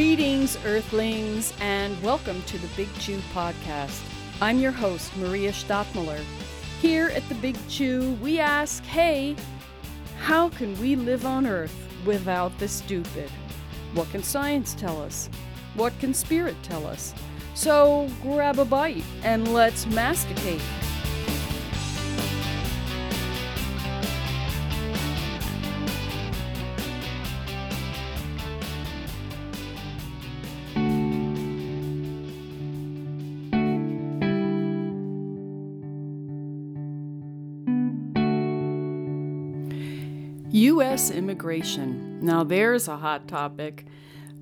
Greetings, Earthlings, and welcome to the Big Chew Podcast. I'm your host, Maria Stadtmiller. Here at the Big Chew, we ask hey, how can we live on Earth without the stupid? What can science tell us? What can spirit tell us? So grab a bite and let's masticate. U.S. immigration. Now, there's a hot topic.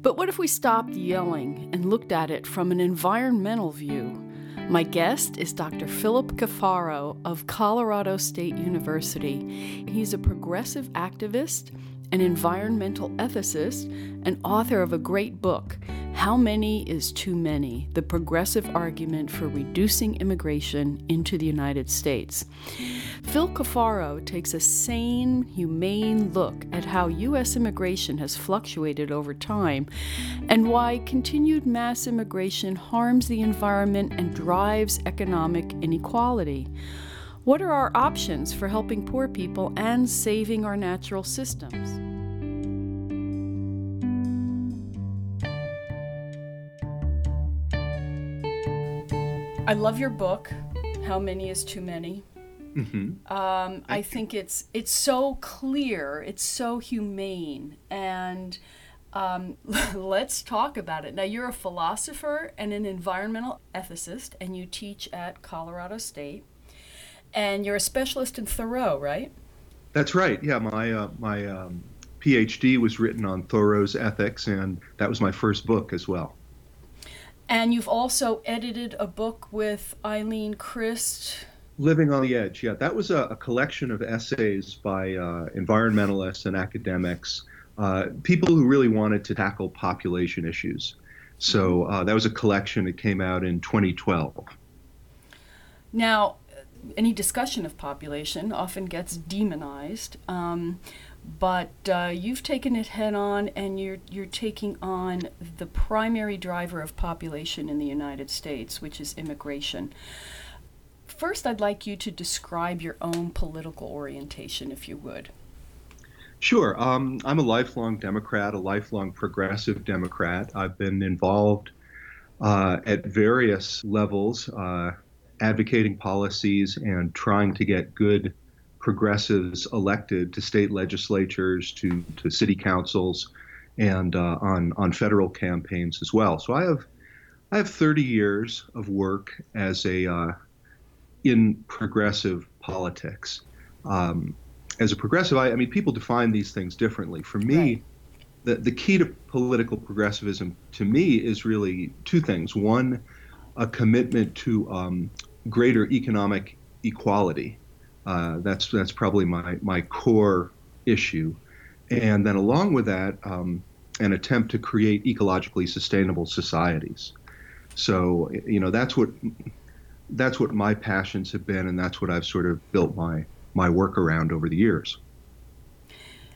But what if we stopped yelling and looked at it from an environmental view? My guest is Dr. Philip Cafaro of Colorado State University. He's a progressive activist, an environmental ethicist, and author of a great book, how Many is Too Many? The Progressive Argument for Reducing Immigration into the United States. Phil Cafaro takes a sane, humane look at how U.S. immigration has fluctuated over time and why continued mass immigration harms the environment and drives economic inequality. What are our options for helping poor people and saving our natural systems? I love your book, How Many is Too Many. Mm-hmm. Um, I think it's it's so clear, it's so humane, and um, let's talk about it. Now, you're a philosopher and an environmental ethicist, and you teach at Colorado State, and you're a specialist in Thoreau, right? That's right. Yeah, my uh, my um, PhD was written on Thoreau's ethics, and that was my first book as well. And you've also edited a book with Eileen Crist. Living on the Edge, yeah. That was a, a collection of essays by uh, environmentalists and academics, uh, people who really wanted to tackle population issues. So uh, that was a collection that came out in 2012. Now, any discussion of population often gets demonized. Um, but uh, you've taken it head on and you're, you're taking on the primary driver of population in the United States, which is immigration. First, I'd like you to describe your own political orientation, if you would. Sure. Um, I'm a lifelong Democrat, a lifelong progressive Democrat. I've been involved uh, at various levels, uh, advocating policies and trying to get good progressives elected to state legislatures, to, to city councils, and uh, on, on federal campaigns as well. So I have, I have 30 years of work as a, uh, in progressive politics. Um, as a progressive, I, I, mean, people define these things differently. For me, right. the, the key to political progressivism to me is really two things. One, a commitment to um, greater economic equality. Uh, that's that's probably my my core issue, and then along with that, um, an attempt to create ecologically sustainable societies. So you know that's what that's what my passions have been, and that's what I've sort of built my my work around over the years.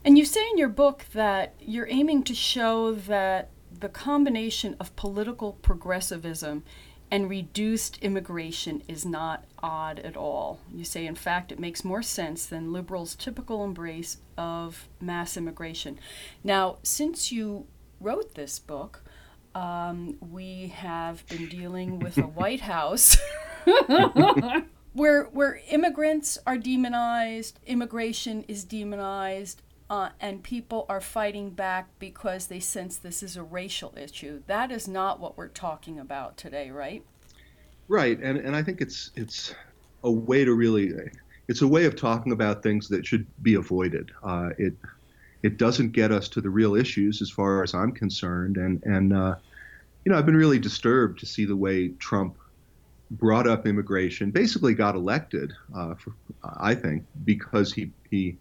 And you say in your book that you're aiming to show that the combination of political progressivism and reduced immigration is not odd at all. You say, in fact, it makes more sense than liberals' typical embrace of mass immigration. Now, since you wrote this book, um, we have been dealing with a White House where where immigrants are demonized, immigration is demonized, uh, and people are fighting back because they sense this is a racial issue. That is not what we're talking about today, right? Right, and and I think it's it's a way to really it's a way of talking about things that should be avoided. Uh, it it doesn't get us to the real issues as far as I'm concerned, and and uh, you know I've been really disturbed to see the way Trump brought up immigration, basically got elected, uh, for, I think, because he he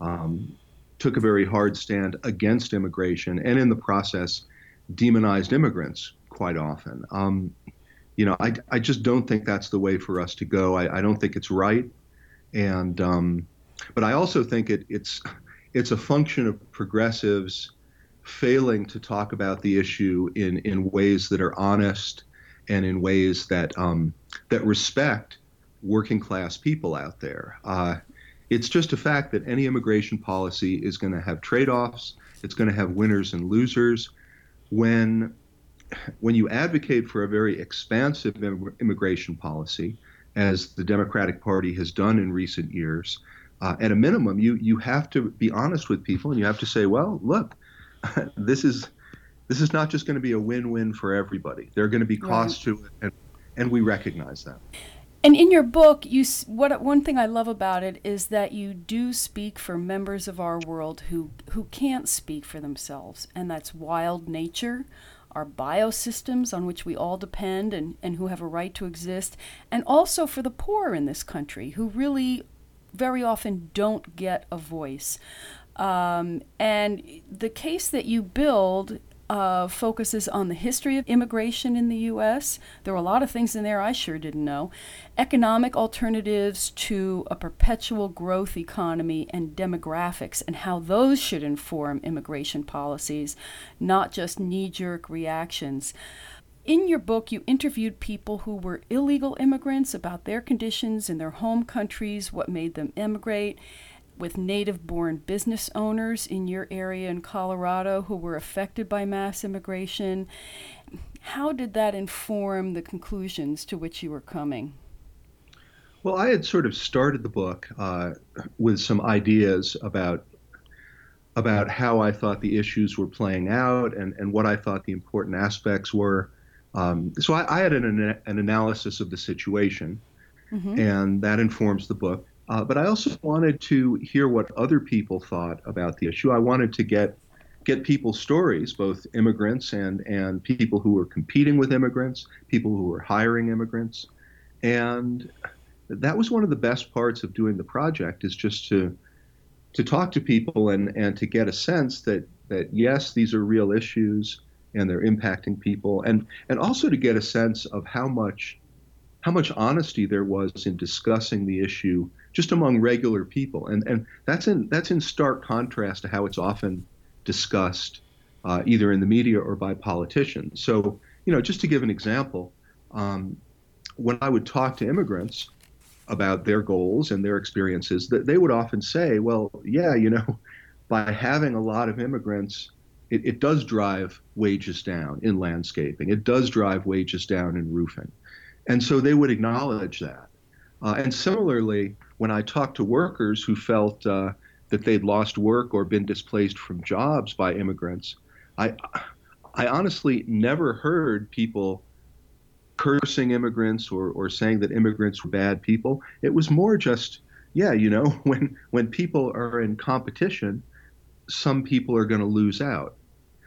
um, took a very hard stand against immigration and in the process demonized immigrants quite often. Um, you know, I, I just don't think that's the way for us to go. I, I don't think it's right. And, um, but I also think it, it's, it's a function of progressives failing to talk about the issue in, in ways that are honest and in ways that um, that respect working class people out there. Uh, it's just a fact that any immigration policy is going to have trade offs. It's going to have winners and losers. When when you advocate for a very expansive immigration policy, as the Democratic Party has done in recent years, uh, at a minimum, you you have to be honest with people, and you have to say, well, look, this is this is not just going to be a win-win for everybody. There are going to be costs right. to it, and, and we recognize that. And in your book, you what one thing I love about it is that you do speak for members of our world who who can't speak for themselves, and that's wild nature, our biosystems on which we all depend and, and who have a right to exist, and also for the poor in this country who really very often don't get a voice. Um, and the case that you build uh, focuses on the history of immigration in the U.S. There were a lot of things in there I sure didn't know. Economic alternatives to a perpetual growth economy and demographics, and how those should inform immigration policies, not just knee jerk reactions. In your book, you interviewed people who were illegal immigrants about their conditions in their home countries, what made them immigrate with native born business owners in your area in Colorado who were affected by mass immigration. How did that inform the conclusions to which you were coming? Well, I had sort of started the book uh, with some ideas about about how I thought the issues were playing out and, and what I thought the important aspects were. Um, so I, I had an, an analysis of the situation, mm-hmm. and that informs the book. Uh, but I also wanted to hear what other people thought about the issue. I wanted to get get people's stories, both immigrants and and people who were competing with immigrants, people who were hiring immigrants, and that was one of the best parts of doing the project is just to to talk to people and and to get a sense that that yes, these are real issues and they're impacting people, and and also to get a sense of how much how much honesty there was in discussing the issue just among regular people, and and that's in that's in stark contrast to how it's often discussed, uh, either in the media or by politicians. So you know, just to give an example, um, when I would talk to immigrants about their goals and their experiences, that they would often say, "Well, yeah, you know, by having a lot of immigrants." It, it does drive wages down in landscaping. It does drive wages down in roofing. And so they would acknowledge that. Uh, and similarly, when I talked to workers who felt uh, that they'd lost work or been displaced from jobs by immigrants, I, I honestly never heard people cursing immigrants or, or saying that immigrants were bad people. It was more just, yeah, you know, when when people are in competition, some people are going to lose out.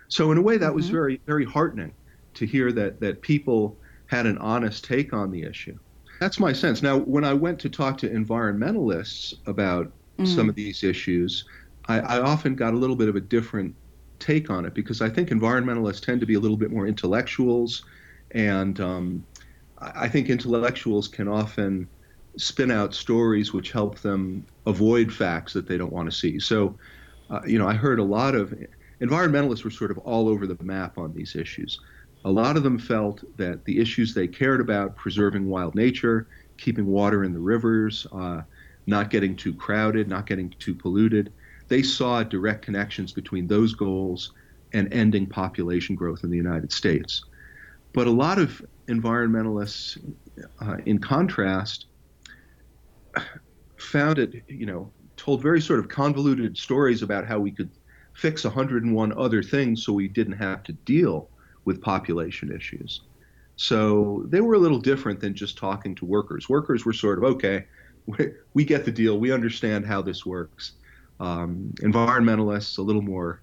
So in a way, that mm-hmm. was very very heartening to hear that that people had an honest take on the issue. That's my sense. Now, when I went to talk to environmentalists about mm. some of these issues, I, I, often got a little bit of a different take on it because I think environmentalists tend to be a little bit more intellectuals, and um, I think intellectuals can often spin out stories which help them avoid facts that they don't want to see. So, uh, you know, I heard a lot of environmentalists were sort of all over the map on these issues. A lot of them felt that the issues they cared about, preserving wild nature, keeping water in the rivers, uh, not getting too crowded, not getting too polluted, they saw direct connections between those goals and ending population growth in the United States. But a lot of environmentalists, uh, in contrast, found it, you know, told very sort of convoluted stories about how we could fix 101 other things so we didn't have to deal with population issues. So they were a little different than just talking to workers. Workers were sort of, okay, we, get the deal, we understand how this works. Um, environmentalists, a little more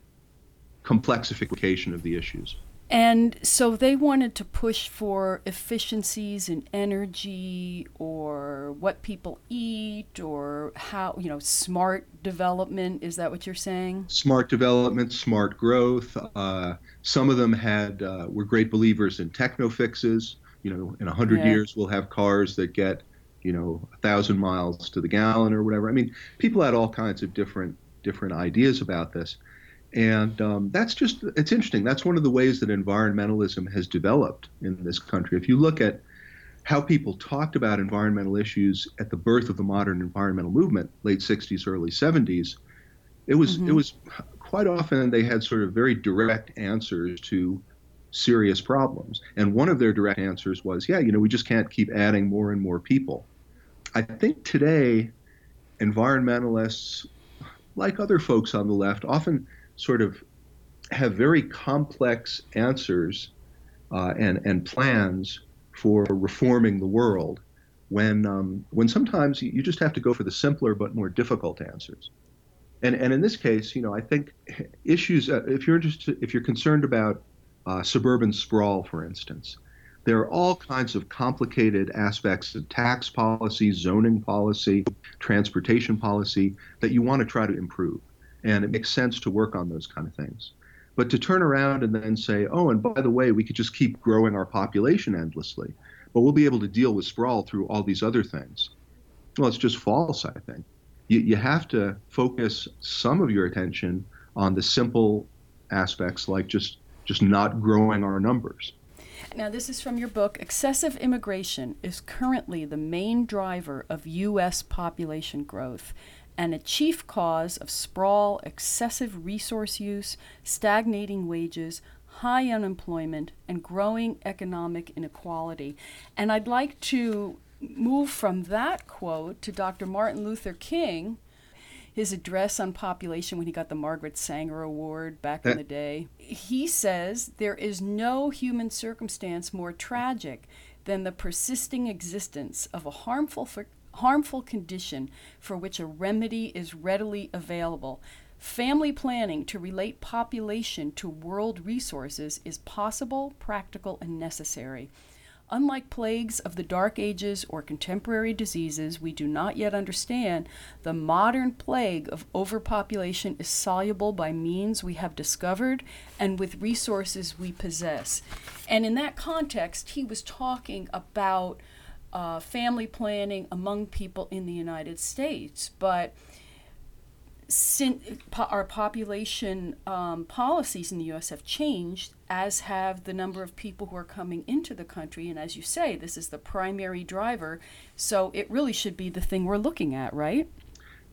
complexification of the issues. And so they wanted to push for efficiencies in energy or what people eat or how, you know, smart development. Is that what you're saying? Smart development, smart growth. Uh, some of them had uh, were great believers in techno fixes. You know, in 100 yeah. years, we'll have cars that get, you know, a thousand miles to the gallon or whatever. I mean, people had all kinds of different different ideas about this And um, that's just, it's interesting. That's one of the ways that environmentalism has developed in this country. If you look at how people talked about environmental issues at the birth of the modern environmental movement, late 60s, early 70s, it was, mm-hmm. it was quite often they had sort of very direct answers to serious problems. And one of their direct answers was, yeah, you know, we just can't keep adding more and more people. I think today, environmentalists, like other folks on the left, often sort of have very complex answers uh, and, and plans for reforming the world when, um, when sometimes you just have to go for the simpler but more difficult answers. And, and in this case, you know, I think issues, uh, if you're if you're concerned about uh, suburban sprawl, for instance, there are all kinds of complicated aspects of tax policy, zoning policy, transportation policy that you want to try to improve. And it makes sense to work on those kind of things. But to turn around and then say, oh, and by the way, we could just keep growing our population endlessly, but we'll be able to deal with sprawl through all these other things. Well, it's just false, I think. You, you have to focus some of your attention on the simple aspects like just just not growing our numbers. Now, this is from your book. Excessive immigration is currently the main driver of U.S. population growth and a chief cause of sprawl, excessive resource use, stagnating wages, high unemployment, and growing economic inequality. And I'd like to move from that quote to Dr. Martin Luther King, his address on population when he got the Margaret Sanger Award back in eh. the day. He says there is no human circumstance more tragic than the persisting existence of a harmful harmful condition for which a remedy is readily available. Family planning to relate population to world resources is possible, practical, and necessary. Unlike plagues of the Dark Ages or contemporary diseases we do not yet understand, the modern plague of overpopulation is soluble by means we have discovered and with resources we possess. And in that context, he was talking about uh, family planning among people in the United States. But our population um, policies in the U.S. have changed, as have the number of people who are coming into the country. And as you say, this is the primary driver. So it really should be the thing we're looking at, right?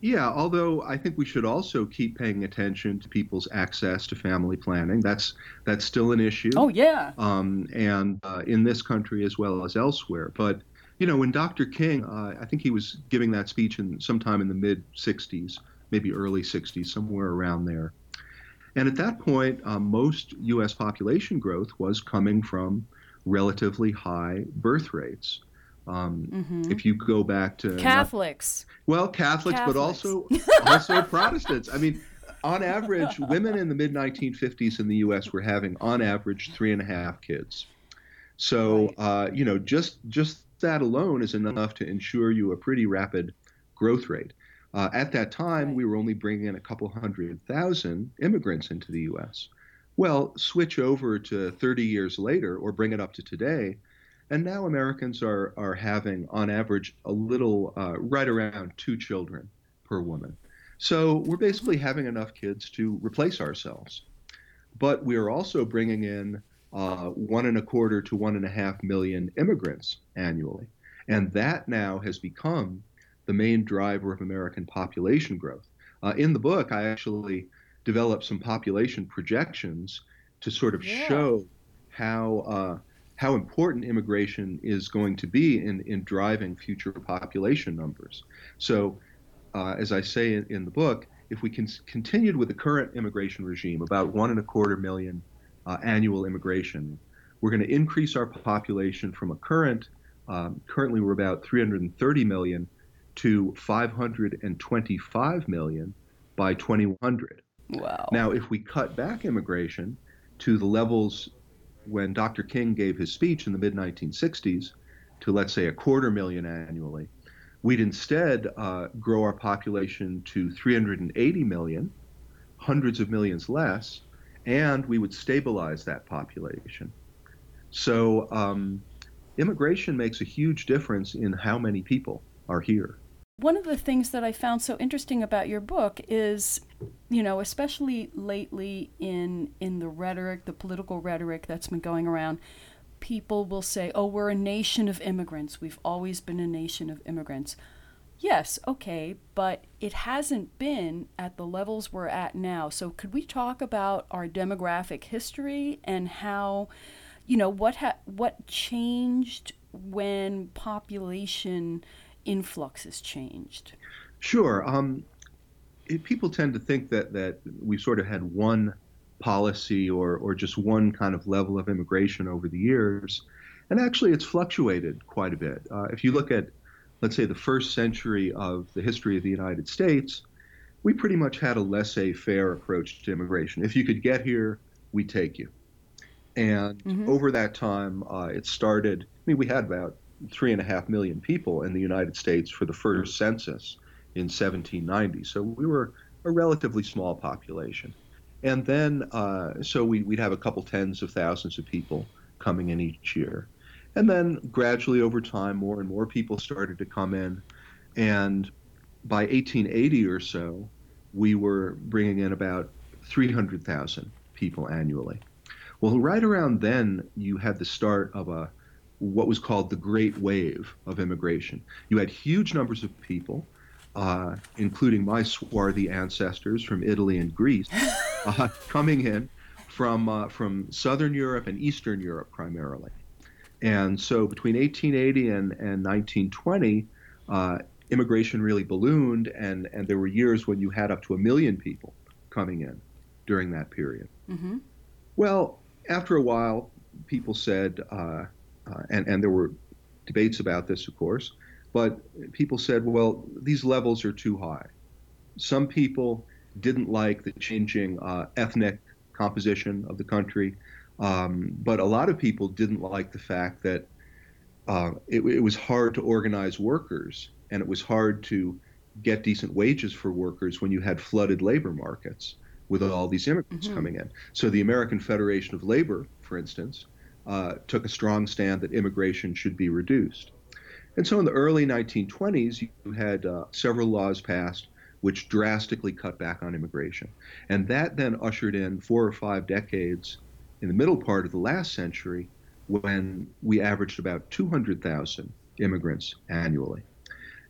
Yeah, although I think we should also keep paying attention to people's access to family planning. That's that's still an issue. Oh yeah. Um, and uh, in this country as well as elsewhere. But you know, when Dr. King, uh, I think he was giving that speech in sometime in the mid '60s maybe early 60s, somewhere around there. And at that point, uh, most U.S. population growth was coming from relatively high birth rates. Um, mm-hmm. If you go back to Catholics, not, well, Catholics, Catholics, but also also Protestants. I mean, on average, women in the mid 1950s in the U.S. were having, on average, three and a half kids. So, uh, you know, just just that alone is enough to ensure you a pretty rapid growth rate. Uh, at that time, we were only bringing in a couple hundred thousand immigrants into the U.S. Well, switch over to 30 years later, or bring it up to today, and now Americans are are having, on average, a little uh, right around two children per woman. So we're basically having enough kids to replace ourselves, but we are also bringing in uh, one and a quarter to one and a half million immigrants annually, and that now has become the main driver of American population growth. Uh, in the book, I actually developed some population projections to sort of yeah. show how uh, how important immigration is going to be in, in driving future population numbers. So, uh, as I say in, in, the book, if we can continued with the current immigration regime, about one and a quarter million uh, annual immigration, we're going to increase our population from a current um, currently we're about 330 million to 525 million by 2100. Wow. Now, if we cut back immigration to the levels when Dr. King gave his speech in the mid 1960s, to let's say a quarter million annually, we'd instead uh, grow our population to 380 million, hundreds of millions less, and we would stabilize that population. So, um, immigration makes a huge difference in how many people are here. one of the things that I found so interesting about your book is, you know, especially lately in in the rhetoric, the political rhetoric that's been going around, people will say, "Oh, we're a nation of immigrants. We've always been a nation of immigrants." Yes, okay, but it hasn't been at the levels we're at now. So could we talk about our demographic history and how, you know, what ha- what changed when population influxes changed? Sure. Um, people tend to think that that we sort of had one policy or or just one kind of level of immigration over the years, and actually it's fluctuated quite a bit. Uh, if you look at, let's say, the first century of the history of the United States, we pretty much had a laissez-faire approach to immigration. If you could get here, we take you. And mm-hmm. over that time, uh, it started. I mean, we had about three and a half million people in the United States for the first census in 1790. So we were a relatively small population. And then, uh, so we, would have a couple tens of thousands of people coming in each year. And then gradually over time, more and more people started to come in. And by 1880 or so, we were bringing in about 300,000 people annually. Well, right around then, you had the start of a what was called the Great Wave of immigration. You had huge numbers of people, uh, including my swarthy ancestors from Italy and Greece, uh, coming in from uh, from Southern Europe and Eastern Europe primarily. And so between 1880 and, and 1920, uh, immigration really ballooned, and, and there were years when you had up to a million people coming in during that period. Mm-hmm. Well, after a while, people said, uh, uh, and, and there were debates about this, of course, but people said, well, these levels are too high. Some people didn't like the changing uh, ethnic composition of the country, um, but a lot of people didn't like the fact that uh, it, it, was hard to organize workers and it was hard to get decent wages for workers when you had flooded labor markets with all these immigrants mm-hmm. coming in. So the American Federation of Labor, for instance, uh, took a strong stand that immigration should be reduced. And so in the early 1920s, you had uh, several laws passed which drastically cut back on immigration. And that then ushered in four or five decades in the middle part of the last century when we averaged about 200,000 immigrants annually.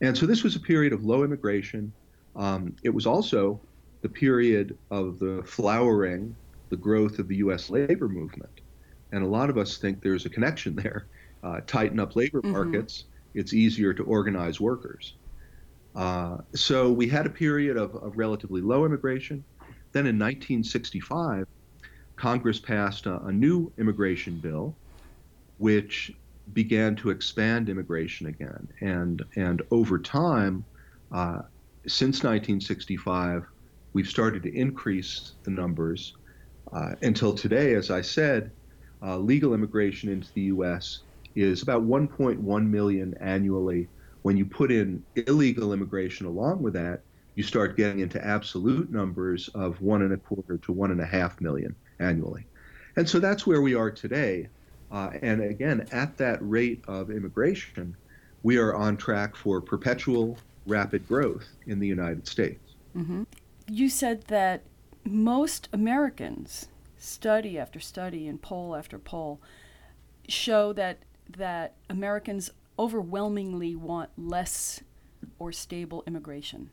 And so this was a period of low immigration. Um, it was also the period of the flowering, the growth of the U.S. labor movement. And a lot of us think there's a connection there. Uh, tighten up labor mm-hmm. markets, it's easier to organize workers. Uh, so we had a period of, of, relatively low immigration. Then in 1965, Congress passed a, a new immigration bill, which began to expand immigration again. And, and over time, uh, since 1965, we've started to increase the numbers uh, until today, as I said, uh, legal immigration into the U.S. is about 1.1 million annually. When you put in illegal immigration along with that, you start getting into absolute numbers of one and a quarter to one and a half million annually. And so that's where we are today. Uh, and again, at that rate of immigration, we are on track for perpetual rapid growth in the United States. Mm-hmm. You said that most Americans study after study and poll after poll show that that Americans overwhelmingly want less or stable immigration.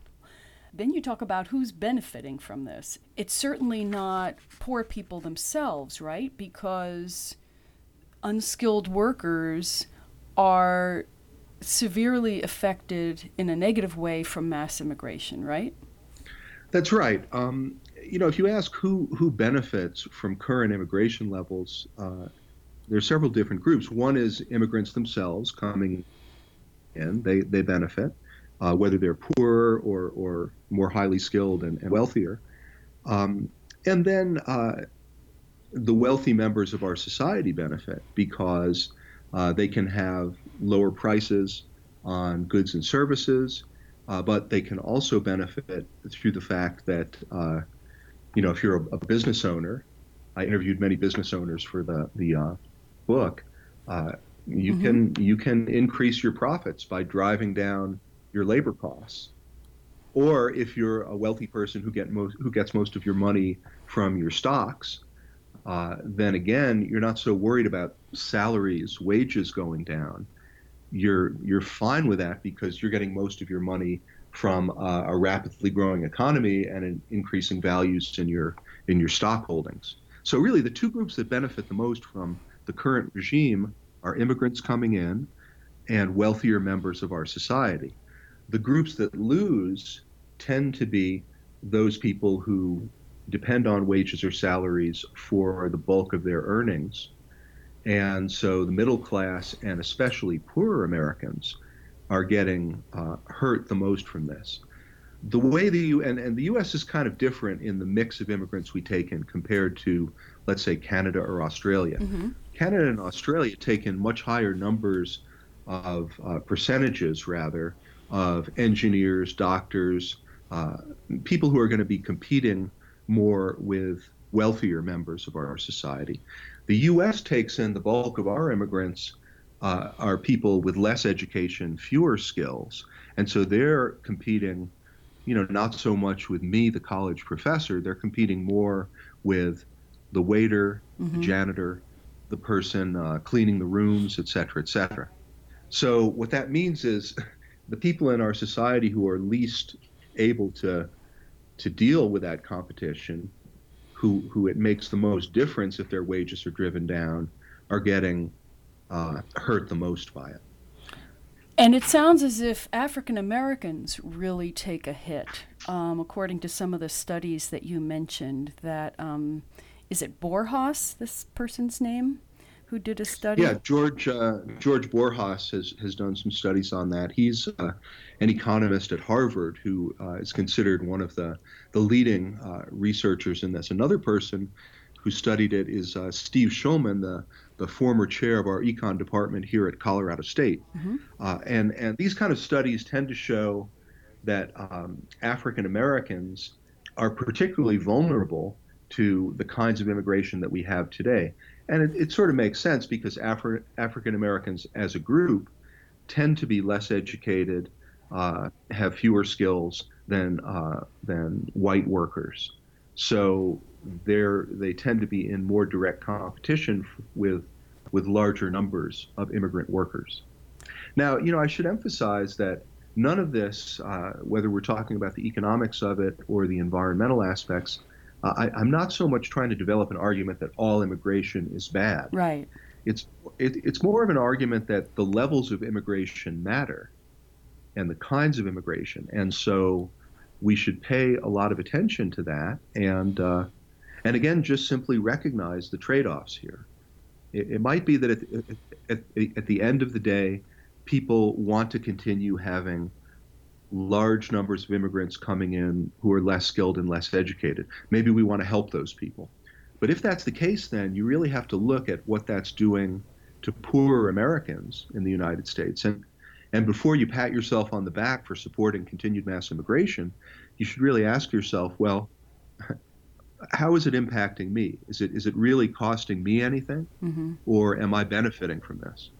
Then you talk about who's benefiting from this. It's certainly not poor people themselves, right? Because unskilled workers are severely affected in a negative way from mass immigration, right? That's right. Um, you know, if you ask who who benefits from current immigration levels, uh, there are several different groups. One is immigrants themselves coming in; they they benefit, uh, whether they're poorer or or more highly skilled and, and wealthier. Um, and then uh, the wealthy members of our society benefit because uh, they can have lower prices on goods and services. Uh, but they can also benefit through the fact that uh, you know, if you're a, a, business owner, I interviewed many business owners for the the uh, book. Uh, you mm-hmm. can you can increase your profits by driving down your labor costs. Or if you're a wealthy person who get most who gets most of your money from your stocks, uh, then again you're not so worried about salaries, wages going down. You're you're fine with that because you're getting most of your money from uh, a rapidly growing economy and an increasing values in your in your stock holdings. So really, the two groups that benefit the most from the current regime are immigrants coming in and wealthier members of our society. The groups that lose tend to be those people who depend on wages or salaries for the bulk of their earnings. And so the middle class and especially poorer Americans are getting uh, hurt the most from this. The way the U and, and the U.S. is kind of different in the mix of immigrants we take in compared to, let's say, Canada or Australia. Mm-hmm. Canada and Australia take in much higher numbers of uh, percentages, rather, of engineers, doctors, uh, people who are going to be competing more with wealthier members of our society. The U.S. takes in the bulk of our immigrants uh, are people with less education, fewer skills, and so they're competing, you know, not so much with me, the college professor. They're competing more with the waiter, mm-hmm. the janitor, the person uh, cleaning the rooms, et cetera, et cetera. So what that means is the people in our society who are least able to to deal with that competition, who who it makes the most difference if their wages are driven down, are getting uh, hurt the most by it. And it sounds as if African Americans really take a hit, um, according to some of the studies that you mentioned. That um, is it Borjas, this person's name, who did a study? Yeah, George uh, George Borjas has has done some studies on that. He's uh, an economist at Harvard who uh, is considered one of the the leading uh, researchers in this. Another person who studied it is uh, Steve Shulman, the the former chair of our econ department here at Colorado State. Mm-hmm. Uh, and, and these kind of studies tend to show that um, African Americans are particularly vulnerable to the kinds of immigration that we have today. And it, it sort of makes sense because Afri- African Americans as a group tend to be less educated, uh, have fewer skills than, uh, than white workers. So they're, tend to be in more direct competition with, with larger numbers of immigrant workers. Now, you know, I should emphasize that none of this, uh, whether we're talking about the economics of it or the environmental aspects, I, am not so much trying to develop an argument that all immigration is bad. Right. It's it, it's more of an argument that the levels of immigration matter, and the kinds of immigration, and so we should pay a lot of attention to that, and uh, and again, just simply recognize the trade-offs here. It, it might be that at, at, at the end of the day, people want to continue having large numbers of immigrants coming in who are less skilled and less educated. Maybe we want to help those people. But if that's the case, then you really have to look at what that's doing to poorer Americans in the United States. And, and before you pat yourself on the back for supporting continued mass immigration, you should really ask yourself, well, how is it impacting me? Is it is it really costing me anything, mm-hmm. or am I benefiting from this?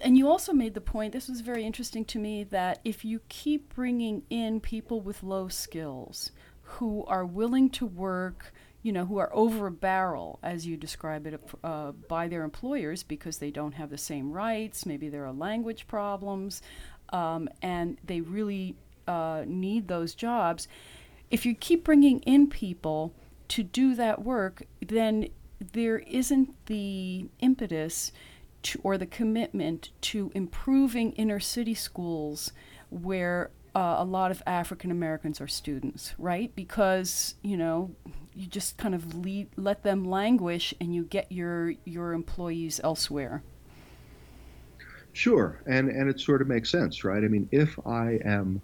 And you also made the point. This was very interesting to me that if you keep bringing in people with low skills who are willing to work, you know, who are over a barrel, as you describe it, uh, by their employers because they don't have the same rights. Maybe there are language problems, um, and they really uh, need those jobs if you keep bringing in people to do that work, then there isn't the impetus to, or the commitment to improving inner city schools where uh, a lot of African Americans are students, right? Because you know you just kind of lead, let them languish, and you get your your employees elsewhere. Sure, and and it sort of makes sense, right? I mean, if I am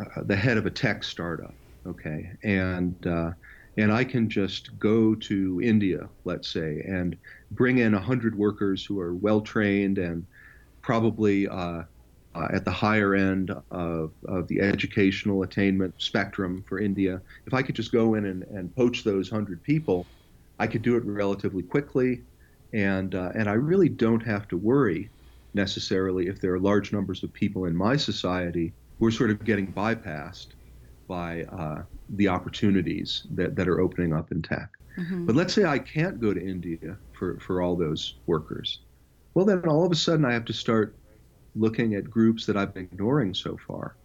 uh, the head of a tech startup okay and uh, and I can just go to India, let's say, and bring in 100 workers who are well trained and probably uh, uh, at the higher end of, of the educational attainment spectrum for India. If I could just go in and, and poach those 100 people, I could do it relatively quickly, and, uh, and I really don't have to worry necessarily if there are large numbers of people in my society who are sort of getting bypassed by uh, the opportunities that, that are opening up in tech. Mm-hmm. But let's say I can't go to India for, for all those workers. Well, then all of a sudden I have to start looking at groups that I've been ignoring so far.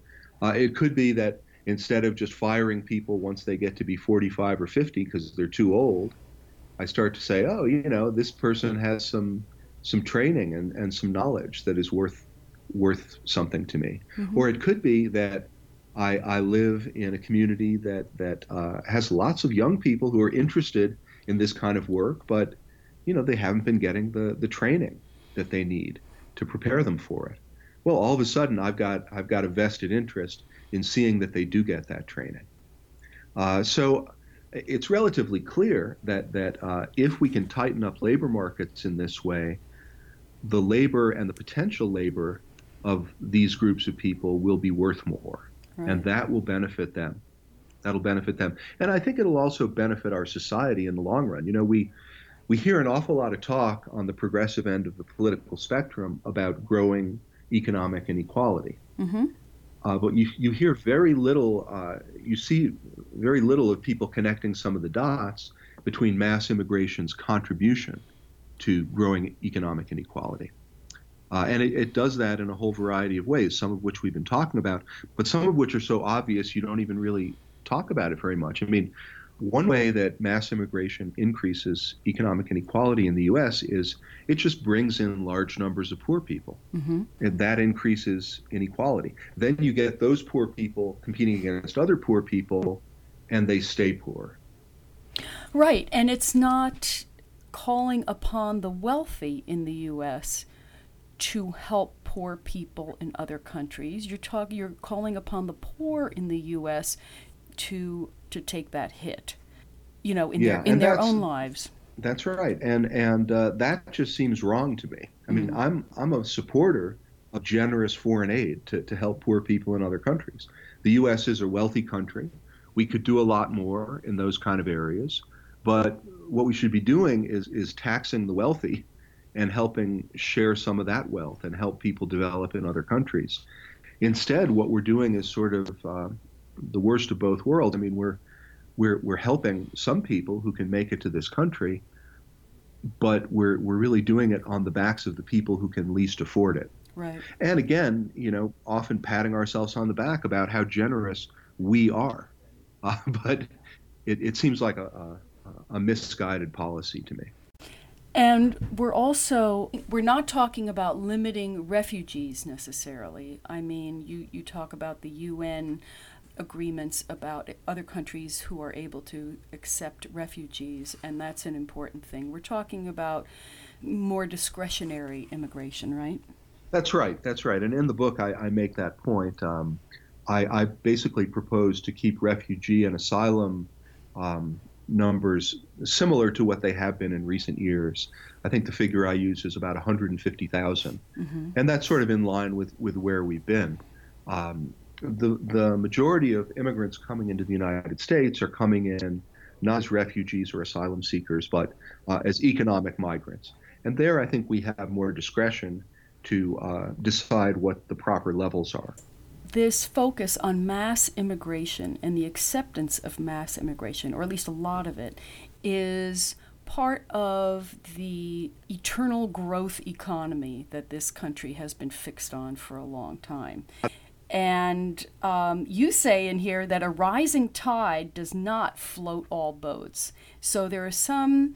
Uh, it could be that instead of just firing people once they get to be 45 or 50 because they're too old, I start to say, oh, you know, this person has some some training and, and some knowledge that is worth worth something to me. Mm-hmm. Or it could be that I, I live in a community that that uh, has lots of young people who are interested in this kind of work, but you know they haven't been getting the the training that they need to prepare them for it. Well, all of a sudden, I've got I've got a vested interest in seeing that they do get that training. Uh, so it's relatively clear that that uh, if we can tighten up labor markets in this way, the labor and the potential labor of these groups of people will be worth more, right. and that will benefit them. That'll benefit them, and I think it'll also benefit our society in the long run. You know, we we hear an awful lot of talk on the progressive end of the political spectrum about growing economic inequality. Mm-hmm. Uh, but you, you hear very little, uh, you see very little of people connecting some of the dots between mass immigration's contribution to growing economic inequality. Uh, and it, it, does that in a whole variety of ways, some of which we've been talking about, but some of which are so obvious you don't even really talk about it very much. I mean, one way that mass immigration increases economic inequality in the U.S. is it just brings in large numbers of poor people, mm-hmm. and that increases inequality. Then you get those poor people competing against other poor people, and they stay poor. Right, and it's not calling upon the wealthy in the U.S. to help poor people in other countries. You're talking. You're calling upon the poor in the U.S. to to take that hit, you know, in yeah, their in their own lives. That's right, and and uh, that just seems wrong to me. I mean, mm-hmm. I'm I'm a supporter of generous foreign aid to, to help poor people in other countries. The U.S. is a wealthy country. We could do a lot more in those kind of areas, but what we should be doing is is taxing the wealthy and helping share some of that wealth and help people develop in other countries. Instead, what we're doing is sort of uh, the worst of both worlds. I mean, we're we're we're helping some people who can make it to this country, but we're we're really doing it on the backs of the people who can least afford it. Right. And again, you know, often patting ourselves on the back about how generous we are, uh, but it, it seems like a, a, a misguided policy to me. And we're also we're not talking about limiting refugees necessarily. I mean, you you talk about the UN agreements about other countries who are able to accept refugees, and that's an important thing. We're talking about more discretionary immigration, right? That's right. That's right. And in the book, I, I make that point. Um, I, I, basically propose to keep refugee and asylum um, numbers similar to what they have been in recent years. I think the figure I use is about 150,000, mm-hmm. and that's sort of in line with, with where we've been. Um, the, the majority of immigrants coming into the United States are coming in not as refugees or asylum seekers, but uh, as economic migrants. And there, I think we have more discretion to uh, decide what the proper levels are. This focus on mass immigration and the acceptance of mass immigration, or at least a lot of it, is part of the eternal growth economy that this country has been fixed on for a long time. And um, you say in here that a rising tide does not float all boats. So there are some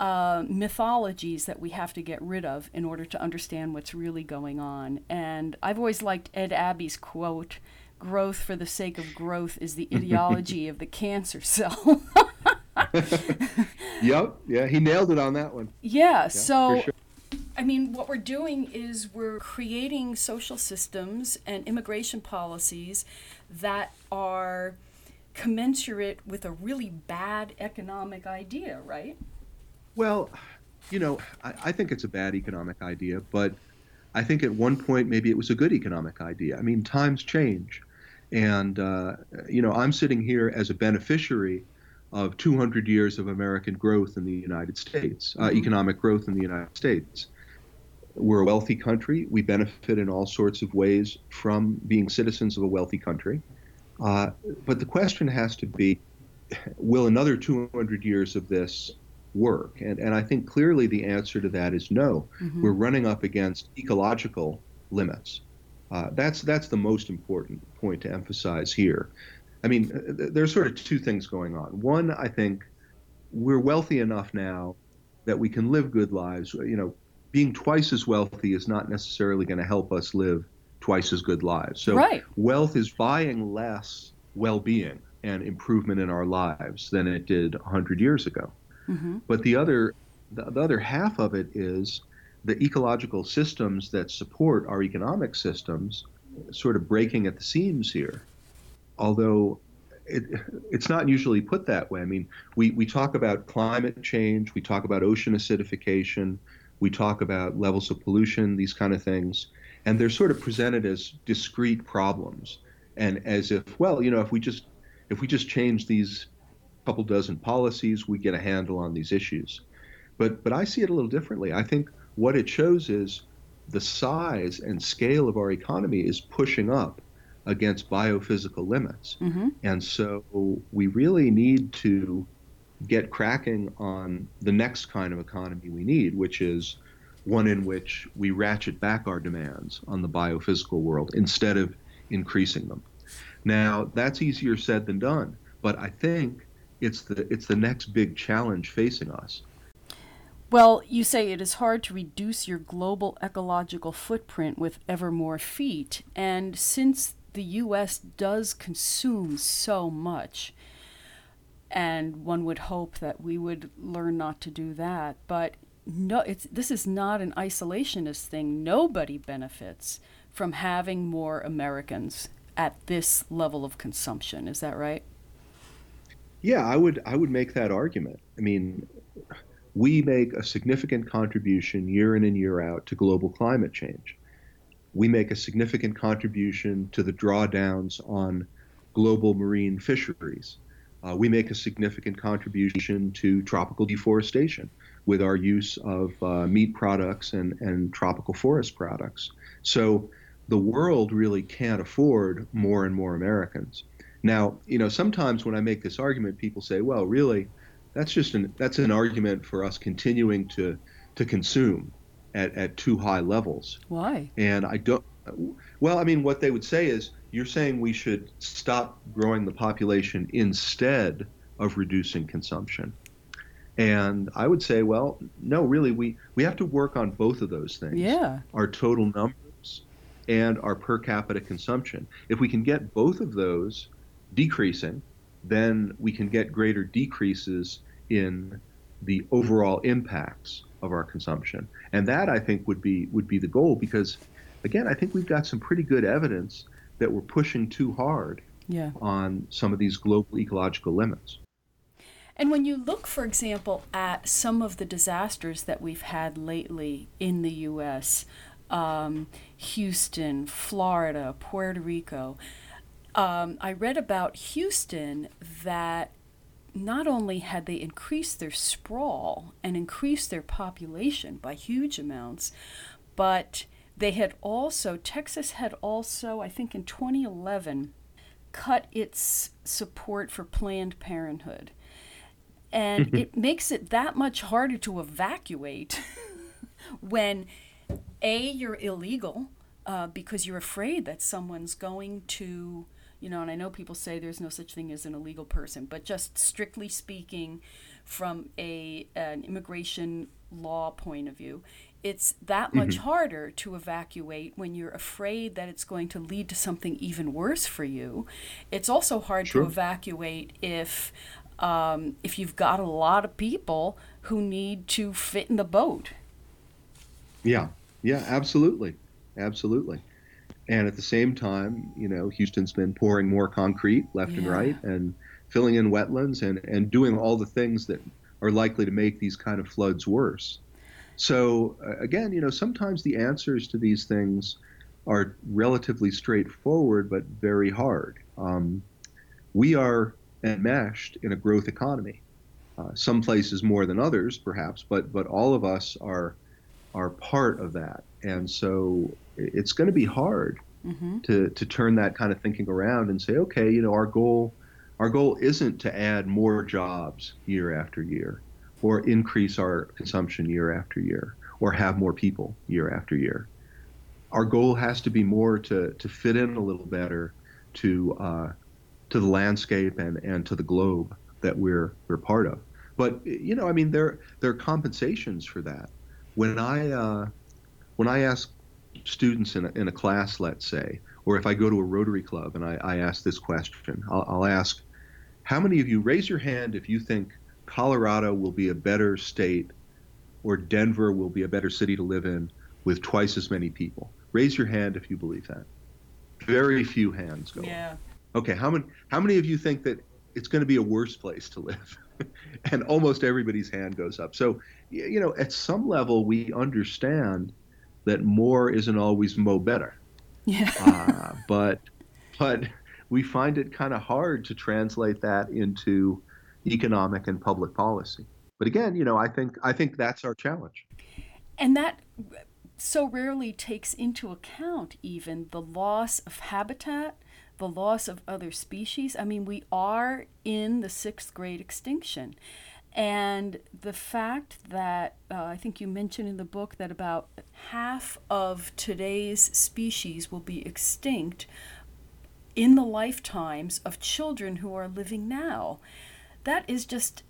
uh, mythologies that we have to get rid of in order to understand what's really going on. And I've always liked Ed Abbey's quote growth for the sake of growth is the ideology of the cancer cell. yep. Yeah, he nailed it on that one. Yeah. yeah so sure. I mean, what we're doing is we're creating social systems and immigration policies that are commensurate with a really bad economic idea, right? Well, you know, I, I, think it's a bad economic idea, but I think at one point maybe it was a good economic idea. I mean, times change. And, uh, you know, I'm sitting here as a beneficiary of 200 years of American growth in the United States, uh, mm-hmm. economic growth in the United States we're a wealthy country. We benefit in all sorts of ways from being citizens of a wealthy country. Uh, but the question has to be will another 200 years of this work? And, and I think clearly the answer to that is no. Mm-hmm. We're running up against ecological limits. Uh, that's that's the most important point to emphasize here. I mean, there's sort of two things going on. One, I think we're wealthy enough now that we can live good lives. You know, being twice as wealthy is not necessarily going to help us live twice as good lives. So right. wealth is buying less well-being and improvement in our lives than it did 100 years ago. Mm-hmm. But the other the, the other half of it is the ecological systems that support our economic systems sort of breaking at the seams here. Although it, it's not usually put that way. I mean, we, we talk about climate change, we talk about ocean acidification, we talk about levels of pollution, these kind of things, and they're sort of presented as discrete problems, and as if, well, you know, if we just if we just change these couple dozen policies, we get a handle on these issues. But but I see it a little differently. I think what it shows is the size and scale of our economy is pushing up against biophysical limits. Mm-hmm. And so we really need to get cracking on the next kind of economy we need, which is one in which we ratchet back our demands on the biophysical world instead of increasing them. Now, that's easier said than done, but I think it's the it's the next big challenge facing us. Well, you say it is hard to reduce your global ecological footprint with ever more feet, and since the US does consume so much, and one would hope that we would learn not to do that, but no it's this is not an isolationist thing. Nobody benefits from having more Americans at this level of consumption. Is that right? Yeah, I would I would make that argument. I mean, we make a significant contribution year in and year out to global climate change. We make a significant contribution to the drawdowns on global marine fisheries. Uh, we make a significant contribution to tropical deforestation with our use of uh, meat products and, and tropical forest products. So the world really can't afford more and more Americans. Now, you know, sometimes when I make this argument, people say, "Well, really, that's just an that's an argument for us continuing to to consume at, at too high levels." Why? And I don't. Well, I mean, what they would say is, you're saying we should stop growing the population instead of reducing consumption. And I would say, well, no, really, we, we have to work on both of those things. Yeah. Our total numbers and our per capita consumption. If we can get both of those decreasing, then we can get greater decreases in the overall impacts of our consumption. And that I think would be would be the goal because again, I think we've got some pretty good evidence that we're pushing too hard yeah. on some of these global ecological limits. And when you look, for example, at some of the disasters that we've had lately in the U.S., um, Houston, Florida, Puerto Rico, um, I read about Houston that not only had they increased their sprawl and increased their population by huge amounts, but they had also, Texas had also, I think in 2011, cut its support for Planned Parenthood. And it makes it that much harder to evacuate when A, you're illegal uh, because you're afraid that someone's going to you know, and I know people say there's no such thing as an illegal person, but just strictly speaking, from a an immigration law point of view, it's that much mm-hmm. harder to evacuate when you're afraid that it's going to lead to something even worse for you. It's also hard sure. to evacuate if um, if you've got a lot of people who need to fit in the boat. Yeah, yeah, absolutely, absolutely. And at the same time, you know, Houston's been pouring more concrete left yeah. and right and filling in wetlands and, and doing all the things that are likely to make these kind of floods worse. So uh, again, you know, sometimes the answers to these things are relatively straightforward but very hard. Um, we are enmeshed in a growth economy. Uh, some places more than others, perhaps, but but all of us are are part of that. And so it's going to be hard mm-hmm. to, to turn that kind of thinking around and say, okay, you know, our goal our goal isn't to add more jobs year after year or increase our consumption year after year or have more people year after year. Our goal has to be more to, to fit in a little better to uh, to the landscape and, and to the globe that we're we're part of. But you know, I mean, there there are compensations for that. When I uh, when I ask students in a, in a class, let's say, or if I go to a Rotary Club and I, I ask this question, I'll, I'll ask, how many of you raise your hand if you think Colorado will be a better state or Denver will be a better city to live in with twice as many people? Raise your hand if you believe that. Very few hands go. Yeah. Okay, how many how many of you think that it's going to be a worse place to live? and almost everybody's hand goes up. So, you know, at some level we understand that more isn't always mo better. Yeah. uh, but but we find it kind of hard to translate that into economic and public policy. But again, you know, I think I think that's our challenge. And that so rarely takes into account even the loss of habitat, the loss of other species. I mean, we are in the sixth great extinction. And the fact that uh, I think you mentioned in the book that about half of today's species will be extinct in the lifetimes of children who are living now, that is just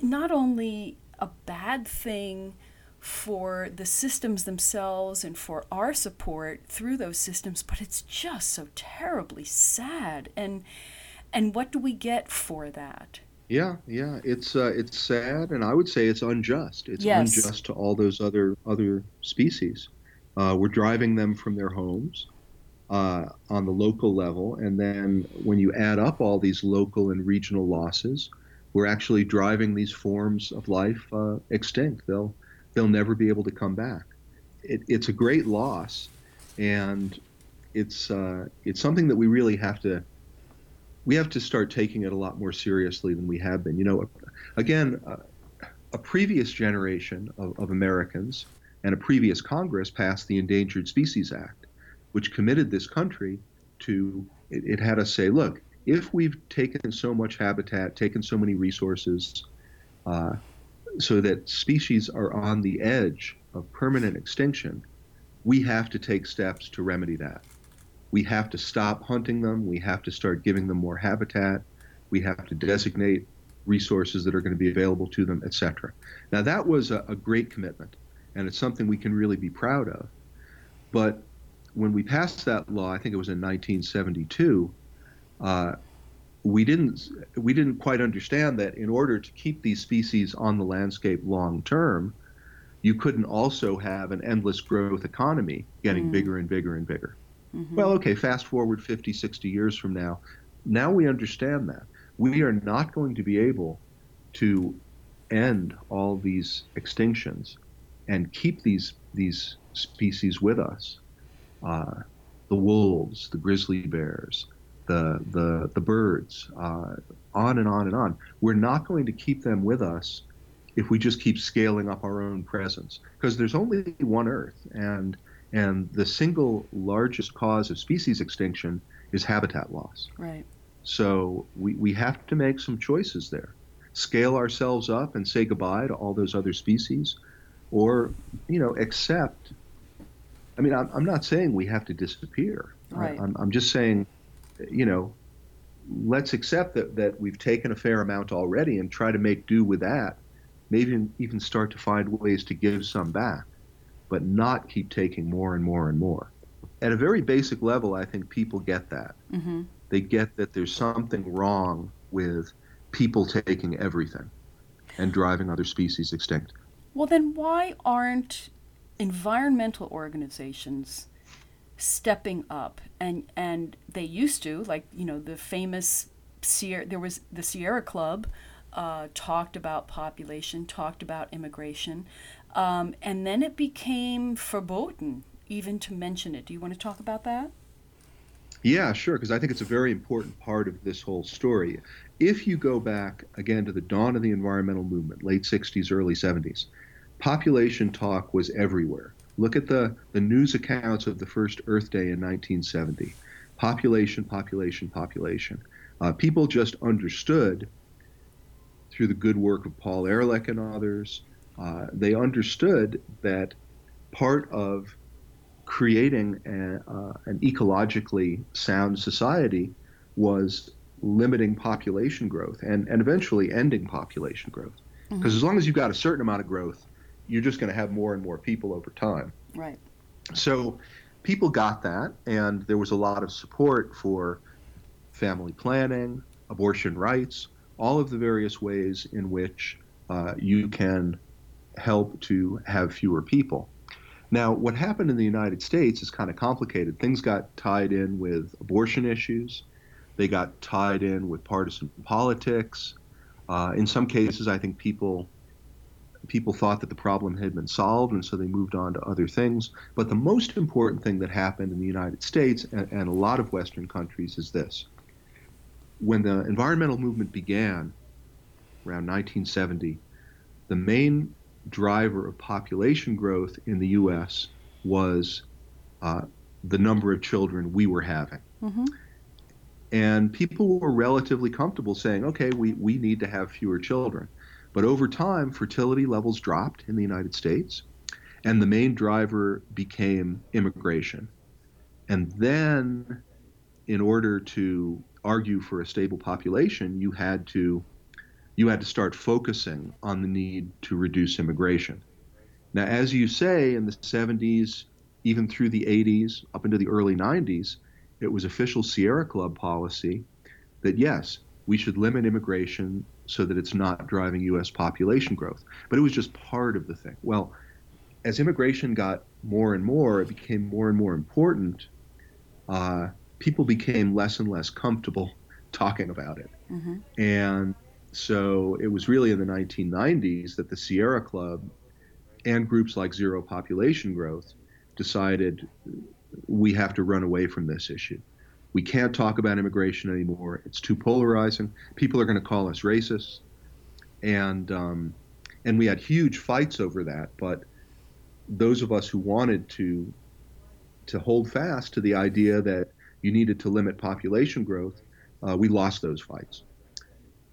not only a bad thing for the systems themselves and for our support through those systems, but it's just so terribly sad. And and what do we get for that? Yeah, yeah, it's uh, it's sad, and I would say it's unjust. It's yes. unjust to all those other other species. Uh, we're driving them from their homes uh, on the local level, and then when you add up all these local and regional losses, we're actually driving these forms of life uh, extinct. They'll they'll never be able to come back. It, it's a great loss, and it's uh, it's something that we really have to we have to start taking it a lot more seriously than we have been. You know, again, uh, a previous generation of, of Americans and a previous Congress passed the Endangered Species Act, which committed this country to it, it had us say, look, if we've taken so much habitat, taken so many resources, uh, so that species are on the edge of permanent extinction, we have to take steps to remedy that. We have to stop hunting them. We have to start giving them more habitat. We have to designate resources that are going to be available to them, etc. Now, that was a, a great commitment, and it's something we can really be proud of. But when we passed that law, I think it was in 1972, uh, we didn't we didn't quite understand that in order to keep these species on the landscape long term, you couldn't also have an endless growth economy getting mm. bigger and bigger and bigger. Mm-hmm. Well, okay, fast forward 50, 60 years from now, now we understand that. We are not going to be able to end all these extinctions and keep these these species with us. Uh, the wolves, the grizzly bears, the the the birds, uh, on and on and on. We're not going to keep them with us if we just keep scaling up our own presence because there's only one Earth, and and the single largest cause of species extinction is habitat loss. Right. So we, we have to make some choices there. Scale ourselves up and say goodbye to all those other species, or you know accept. I mean, I'm, I'm not saying we have to disappear. Right. I'm, I'm just saying you know, let's accept that, that we've taken a fair amount already and try to make do with that. Maybe even start to find ways to give some back, but not keep taking more and more and more. At a very basic level, I think people get that. Mm-hmm. They get that there's something wrong with people taking everything and driving other species extinct. Well, then why aren't environmental organizations stepping up and and they used to like you know the famous Sierra there was the Sierra Club uh, talked about population talked about immigration um, and then it became verboten even to mention it do you want to talk about that yeah sure because I think it's a very important part of this whole story if you go back again to the dawn of the environmental movement late 60s early 70s population talk was everywhere. Look at the, the news accounts of the first Earth Day in 1970. Population, population, population. Uh, people just understood through the good work of Paul Ehrlich and others, uh, they understood that part of creating a, uh, an ecologically sound society was limiting population growth and, and eventually ending population growth. Because mm-hmm. as long as you've got a certain amount of growth, you're just going to have more and more people over time. Right. So people got that, and there was a lot of support for family planning, abortion rights, all of the various ways in which uh, you can help to have fewer people. Now, what happened in the United States is kind of complicated. Things got tied in with abortion issues, they got tied in with partisan politics. Uh, in some cases, I think people people thought that the problem had been solved, and so they moved on to other things. But the most important thing that happened in the United States and, and a lot of Western countries is this. When the environmental movement began around 1970, the main driver of population growth in the U.S. was uh, the number of children we were having. Mm-hmm. And people were relatively comfortable saying, okay, we, we need to have fewer children. But over time, fertility levels dropped in the United States, and the main driver became immigration. And then, in order to argue for a stable population, you had to you had to start focusing on the need to reduce immigration. Now, as you say, in the 70s, even through the 80s, up into the early 90s, it was official Sierra Club policy that yes, we should limit immigration so that it's not driving U.S. population growth. But it was just part of the thing. Well, as immigration got more and more, it became more and more important. Uh, people became less and less comfortable talking about it. Mm-hmm. And so it was really in the 1990s that the Sierra Club and groups like Zero Population Growth decided we have to run away from this issue. We can't talk about immigration anymore. It's too polarizing. People are going to call us racist, and um, and we had huge fights over that. But those of us who wanted to to hold fast to the idea that you needed to limit population growth, uh, we lost those fights,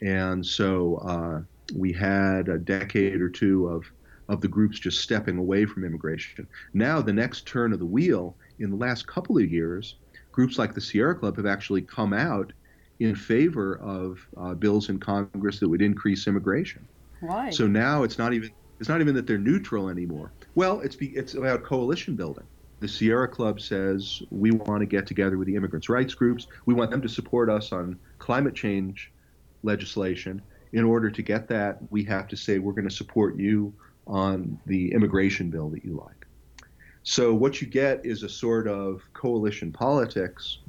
and so uh, we had a decade or two of of the groups just stepping away from immigration. Now the next turn of the wheel in the last couple of years groups like the Sierra Club have actually come out in favor of uh, bills in Congress that would increase immigration. Why? So now it's not even it's not even that they're neutral anymore. Well, it's be, it's about coalition building. The Sierra Club says we want to get together with the immigrants' rights groups. We want them to support us on climate change legislation. In order to get that, we have to say we're going to support you on the immigration bill that you like. So what you get is a sort of coalition politics,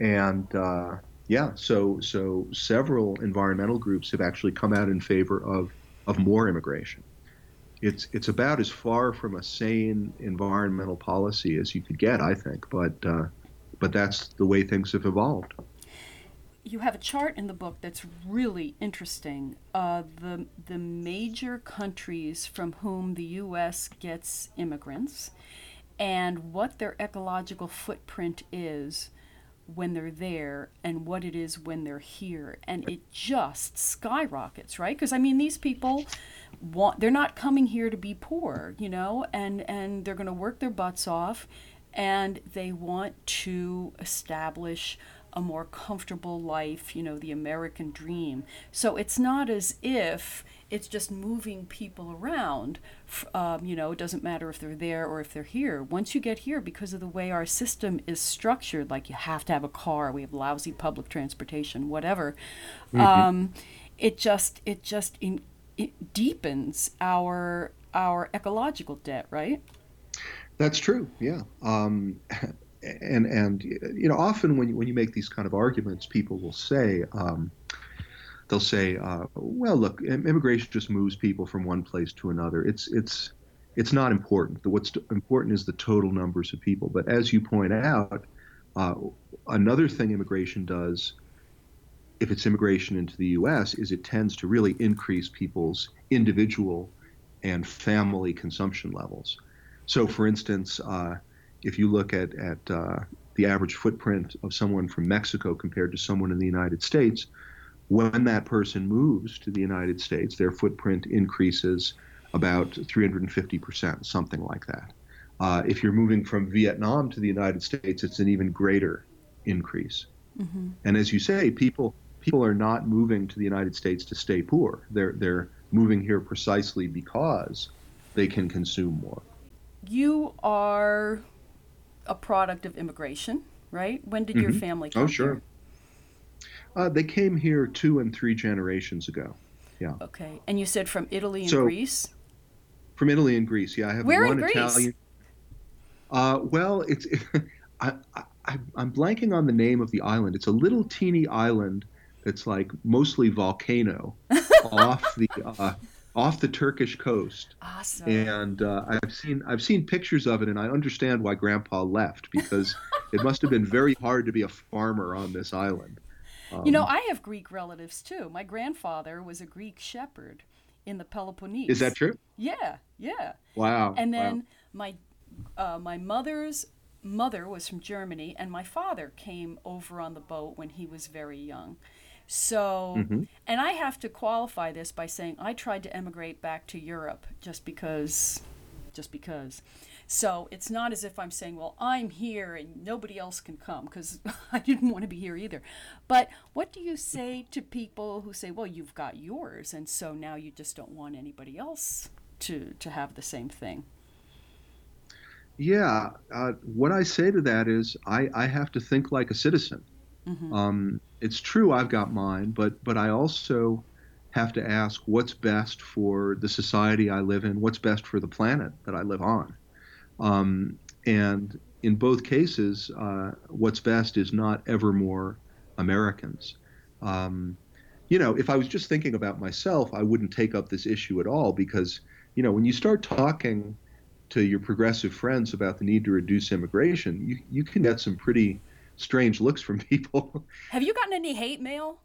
and uh, yeah, so so several environmental groups have actually come out in favor of of more immigration. It's it's about as far from a sane environmental policy as you could get, I think, but uh, but that's the way things have evolved you have a chart in the book that's really interesting. Uh, the the major countries from whom the U.S. gets immigrants, and what their ecological footprint is when they're there and what it is when they're here and it just skyrockets right because i mean these people want they're not coming here to be poor you know and and they're going to work their butts off and they want to establish a more comfortable life, you know, the American dream. So it's not as if it's just moving people around. Um, you know, it doesn't matter if they're there or if they're here. Once you get here, because of the way our system is structured, like you have to have a car, we have lousy public transportation, whatever. Mm-hmm. Um, it just it just in, it deepens our our ecological debt, right? That's true. Yeah. Um, and and you know often when you, when you make these kind of arguments, people will say um, they'll say, uh, well, look, immigration just moves people from one place to another. It's it's it's not important. What's important is the total numbers of people. But as you point out, uh, another thing immigration does, if it's immigration into the U.S., is it tends to really increase people's individual and family consumption levels. So, for instance, uh, if you look at, at uh, the average footprint of someone from Mexico compared to someone in the United States, when that person moves to the United States, their footprint increases about 350%, something like that. Uh, if you're moving from Vietnam to the United States, it's an even greater increase. Mm-hmm. And as you say, people people are not moving to the United States to stay poor. They're they're moving here precisely because they can consume more. You are a product of immigration, right? When did mm-hmm. your family come Oh, sure. Uh, they came here two and three generations ago. Yeah. Okay. And you said from Italy and so, Greece? From Italy and Greece, yeah. I have Where one in Italian. Uh, well, it's it, I, I, I'm blanking on the name of the island. It's a little teeny island that's like mostly volcano off the uh, off the Turkish coast. Awesome. And uh, I've seen I've seen pictures of it, and I understand why Grandpa left because it must have been very hard to be a farmer on this island. Um, you know, um, I have Greek relatives too. My grandfather was a Greek shepherd in the Peloponnese. Is that true? Yeah, yeah. Wow. And then wow. my uh, my mother's mother was from Germany, and my father came over on the boat when he was very young. So, mm-hmm. and I have to qualify this by saying I tried to emigrate back to Europe just because, just because. So it's not as if I'm saying, well, I'm here and nobody else can come because I didn't want to be here either. But what do you say to people who say, well, you've got yours, and so now you just don't want anybody else to, to have the same thing? Yeah, uh, what I say to that is I, I have to think like a citizen. Mm-hmm. Um, it's true I've got mine, but but I also have to ask what's best for the society I live in, what's best for the planet that I live on. Um, and in both cases, uh, what's best is not ever more Americans. Um, you know, if I was just thinking about myself, I wouldn't take up this issue at all because, you know, when you start talking to your progressive friends about the need to reduce immigration, you, you can get some pretty strange looks from people. Have you gotten any hate mail?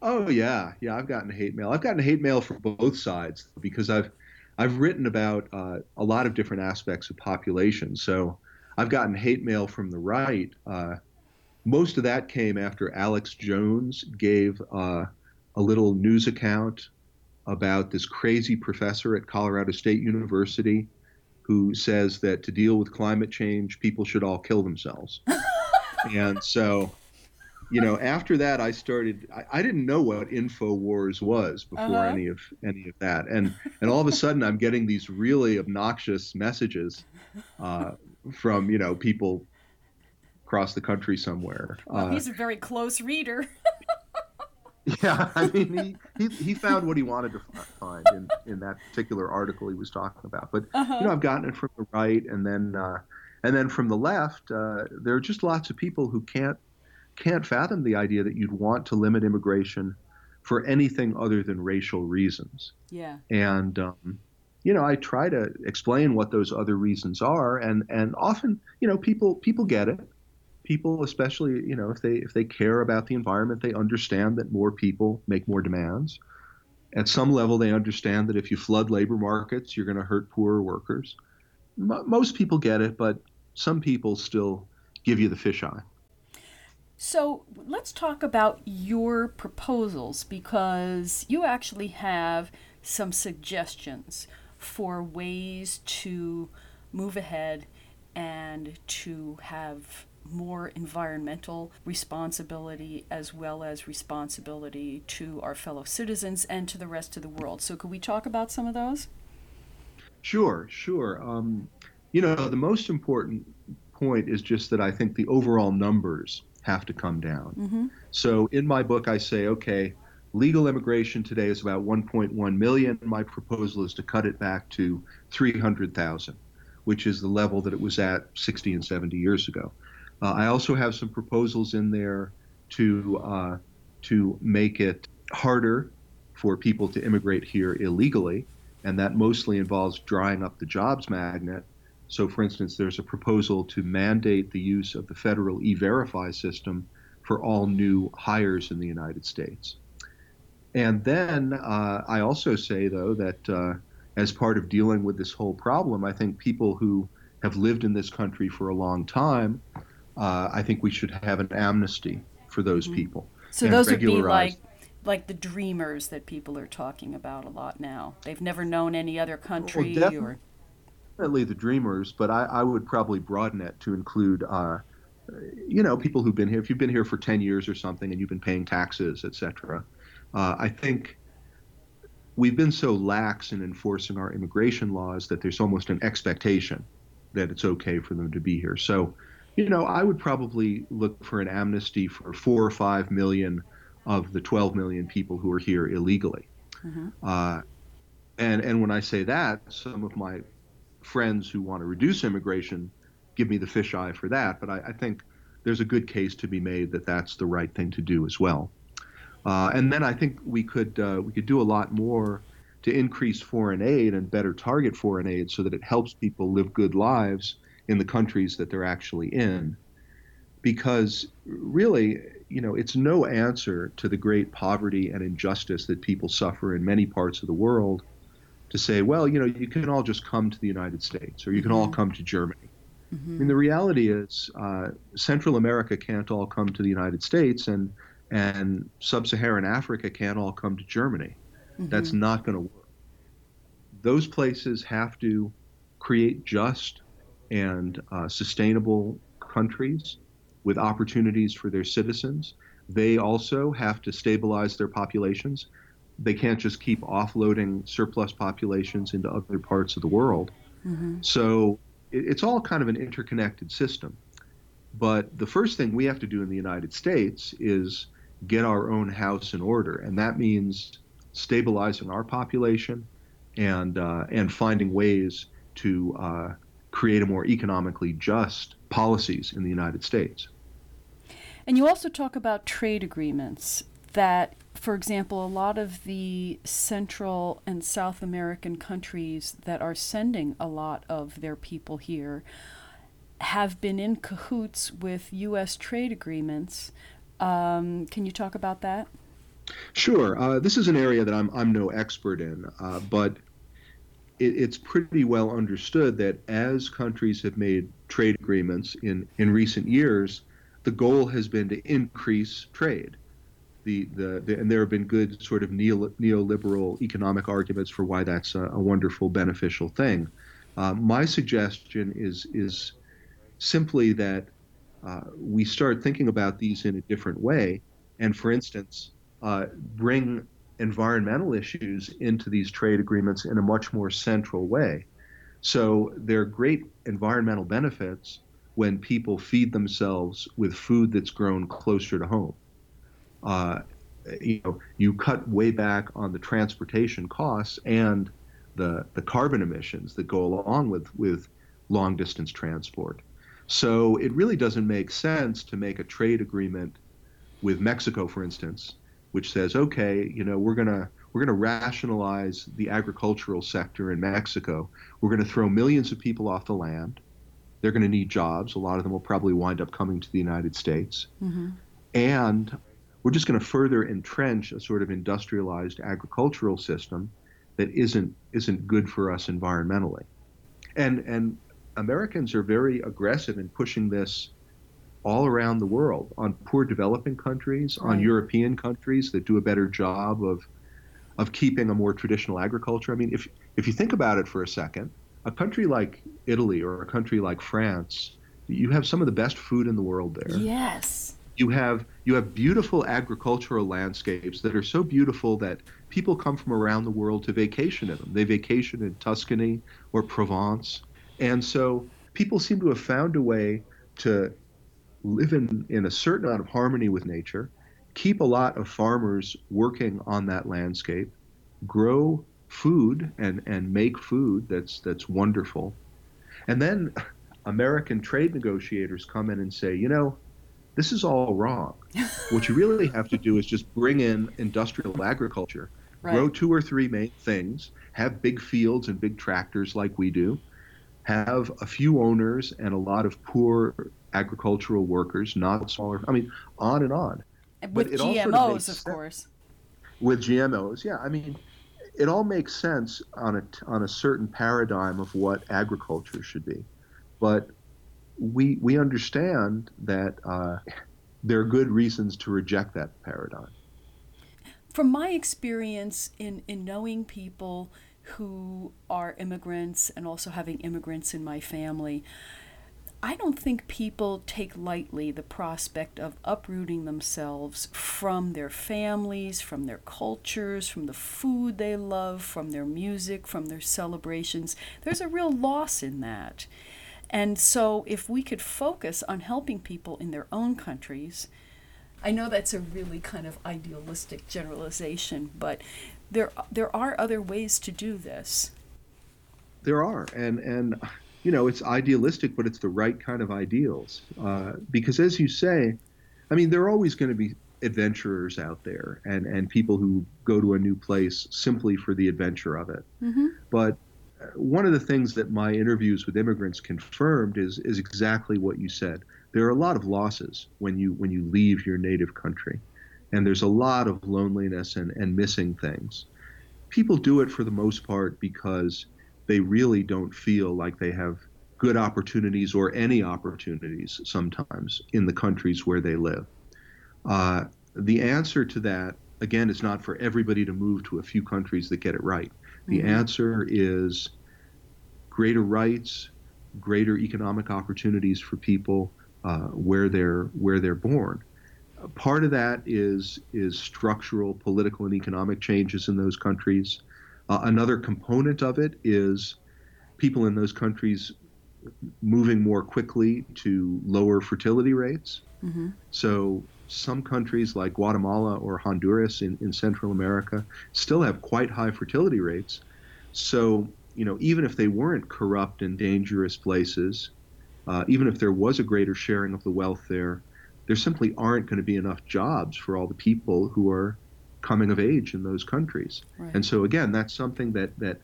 Oh yeah, yeah. I've gotten hate mail. I've gotten hate mail from both sides because I've I've written about uh, a lot of different aspects of population. So I've gotten hate mail from the right. Uh, most of that came after Alex Jones gave uh, a little news account about this crazy professor at Colorado State University who says that to deal with climate change, people should all kill themselves. and so you know, after that, I started. I, I, didn't know what Infowars was before uh-huh. any of any of that, and and all of a sudden, I'm getting these really obnoxious messages uh, from you know people across the country somewhere. Well, uh, he's a very close reader. yeah, I mean, he, he, he found what he wanted to find in, in that particular article he was talking about. But uh-huh. you know, I've gotten it from the right, and then uh, and then from the left, uh, there are just lots of people who can't can't fathom the idea that you'd want to limit immigration for anything other than racial reasons. Yeah. And um, you know, I try to explain what those other reasons are, and and often, you know, people people get it. People, especially, you know, if they if they care about the environment, they understand that more people make more demands. At some level, they understand that if you flood labor markets, you're going to hurt poorer workers. M- most people get it, but some people still give you the fisheye. So let's talk about your proposals because you actually have some suggestions for ways to move ahead and to have more environmental responsibility as well as responsibility to our fellow citizens and to the rest of the world. So, could we talk about some of those? Sure, sure. Um, you know, the most important point is just that I think the overall numbers have to come down. Mm-hmm. So in my book, I say, okay, legal immigration today is about 1.1 million. My proposal is to cut it back to 300,000, which is the level that it was at 60 and 70 years ago. Uh, I also have some proposals in there to uh, to make it harder for people to immigrate here illegally, and that mostly involves drying up the jobs magnet so, for instance, there's a proposal to mandate the use of the federal e verify system for all new hires in the United States. And then uh, I also say, though, that uh, as part of dealing with this whole problem, I think people who have lived in this country for a long time, uh, I think we should have an amnesty for those mm-hmm. people. So those would be like like the dreamers that people are talking about a lot now. They've never known any other country well, or definitely the dreamers, but I, I, would probably broaden it to include uh, you know people who've been here. If you've been here for ten years or something and you've been paying taxes, etc. Uh, I think we've been so lax in enforcing our immigration laws that there's almost an expectation that it's okay for them to be here. So, you know, I would probably look for an amnesty for four or five million of the 12 million people who are here illegally. Mm-hmm. Uh, and and when I say that, some of my friends who want to reduce immigration give me the fisheye for that. But I, I think there's a good case to be made that that's the right thing to do as well. Uh, and then I think we could uh, we could do a lot more to increase foreign aid and better target foreign aid so that it helps people live good lives in the countries that they're actually in. Because really, you know, it's no answer to the great poverty and injustice that people suffer in many parts of the world to say, well, you know, you can all just come to the United States or you can all mm-hmm. come to Germany. Mm-hmm. I mean, the reality is, uh, Central America can't all come to the United States, and and sub-Saharan Africa can't all come to Germany. Mm-hmm. That's not going to work. Those places have to create just and uh, sustainable countries with opportunities for their citizens. They also have to stabilize their populations. They can't just keep offloading surplus populations into other parts of the world. Mm-hmm. So it, it's all kind of an interconnected system. But the first thing we have to do in the United States is get our own house in order, and that means stabilizing our population and uh, and finding ways to uh, create a more economically just policies in the United States. And you also talk about trade agreements that, for example, a lot of the Central and South American countries that are sending a lot of their people here have been in cahoots with U.S. trade agreements um, can you talk about that? Sure. Uh, this is an area that I'm, I'm no expert in, uh, but it, it's pretty well understood that as countries have made trade agreements in, in recent years, the goal has been to increase trade. The, the, the, and there have been good sort of neo, neoliberal economic arguments for why that's a, a wonderful, beneficial thing. Uh, my suggestion is is simply that uh, we start thinking about these in a different way. And for instance, uh, bring environmental issues into these trade agreements in a much more central way. So there are great environmental benefits when people feed themselves with food that's grown closer to home. Uh, you know, you cut way back on the transportation costs and the the carbon emissions that go along with with long distance transport. So it really doesn't make sense to make a trade agreement with Mexico, for instance, which says, okay, you know, we're gonna we're gonna rationalize the agricultural sector in Mexico. We're gonna throw millions of people off the land. They're gonna need jobs. A lot of them will probably wind up coming to the United States, mm-hmm. and we're just going to further entrench a sort of industrialized agricultural system that isn't isn't good for us environmentally. And and Americans are very aggressive in pushing this all around the world on poor developing countries, right. on European countries that do a better job of of keeping a more traditional agriculture. I mean, if if you think about it for a second, a country like Italy or a country like France, you have some of the best food in the world there. Yes. You have you have beautiful agricultural landscapes that are so beautiful that people come from around the world to vacation in them. They vacation in Tuscany or Provence and so people seem to have found a way to live in, in a certain amount of harmony with nature, keep a lot of farmers working on that landscape, grow food and, and make food that's that's wonderful. And then American trade negotiators come in and say, you know, this is all wrong. what you really have to do is just bring in industrial agriculture, right. grow two or three main things, have big fields and big tractors like we do, have a few owners and a lot of poor agricultural workers, not smaller. I mean, on and on. With GMOs, of course. With GMOs, yeah. I mean, it all makes sense on a on a certain paradigm of what agriculture should be, but we we understand that uh, there are good reasons to reject that paradigm. From my experience in in knowing people who are immigrants and also having immigrants in my family, I don't think people take lightly the prospect of uprooting themselves from their families, from their cultures, from the food they love, from their music, from their celebrations. There's a real loss in that. And so, if we could focus on helping people in their own countries, I know that's a really kind of idealistic generalization, but there there are other ways to do this. There are, and and you know, it's idealistic, but it's the right kind of ideals. Uh, because as you say, I mean, there are always going to be adventurers out there and, and people who go to a new place simply for the adventure of it. Mm-hmm. But one of the things that my interviews with immigrants confirmed is, is exactly what you said. There are a lot of losses when you, when you leave your native country. And there's a lot of loneliness and, and missing things. People do it for the most part because they really don't feel like they have good opportunities or any opportunities sometimes in the countries where they live. Uh, the answer to that, again, is not for everybody to move to a few countries that get it right. The mm-hmm. answer is greater rights, greater economic opportunities for people uh, where they're where they're born. Part of that is is structural political and economic changes in those countries. Uh, another component of it is people in those countries moving more quickly to lower fertility rates. Mm-hmm. So some countries like Guatemala or Honduras in, in Central America still have quite high fertility rates. So, you know, even if they weren't corrupt and dangerous places, uh, even if there was a greater sharing of the wealth there, there simply aren't going to be enough jobs for all the people who are coming of age in those countries. Right. And so again, that's something that that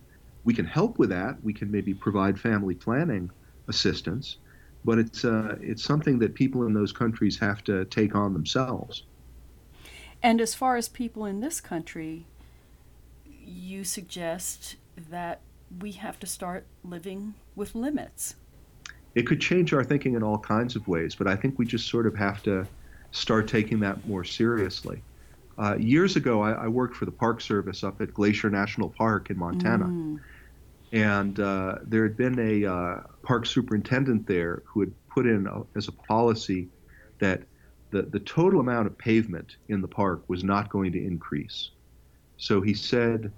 we can help with that. We can maybe provide family planning assistance, but it's uh, it's something that people in those countries have to take on themselves. And as far as people in this country, you suggest that we have to start living with limits. It could change our thinking in all kinds of ways, but I think we just sort of have to start taking that more seriously. Uh, years ago, I, I, worked for the Park Service up at Glacier National Park in Montana. Mm. And uh, there had been a uh, park superintendent there who had put in a, as a policy that the, the total amount of pavement in the park was not going to increase. So he said,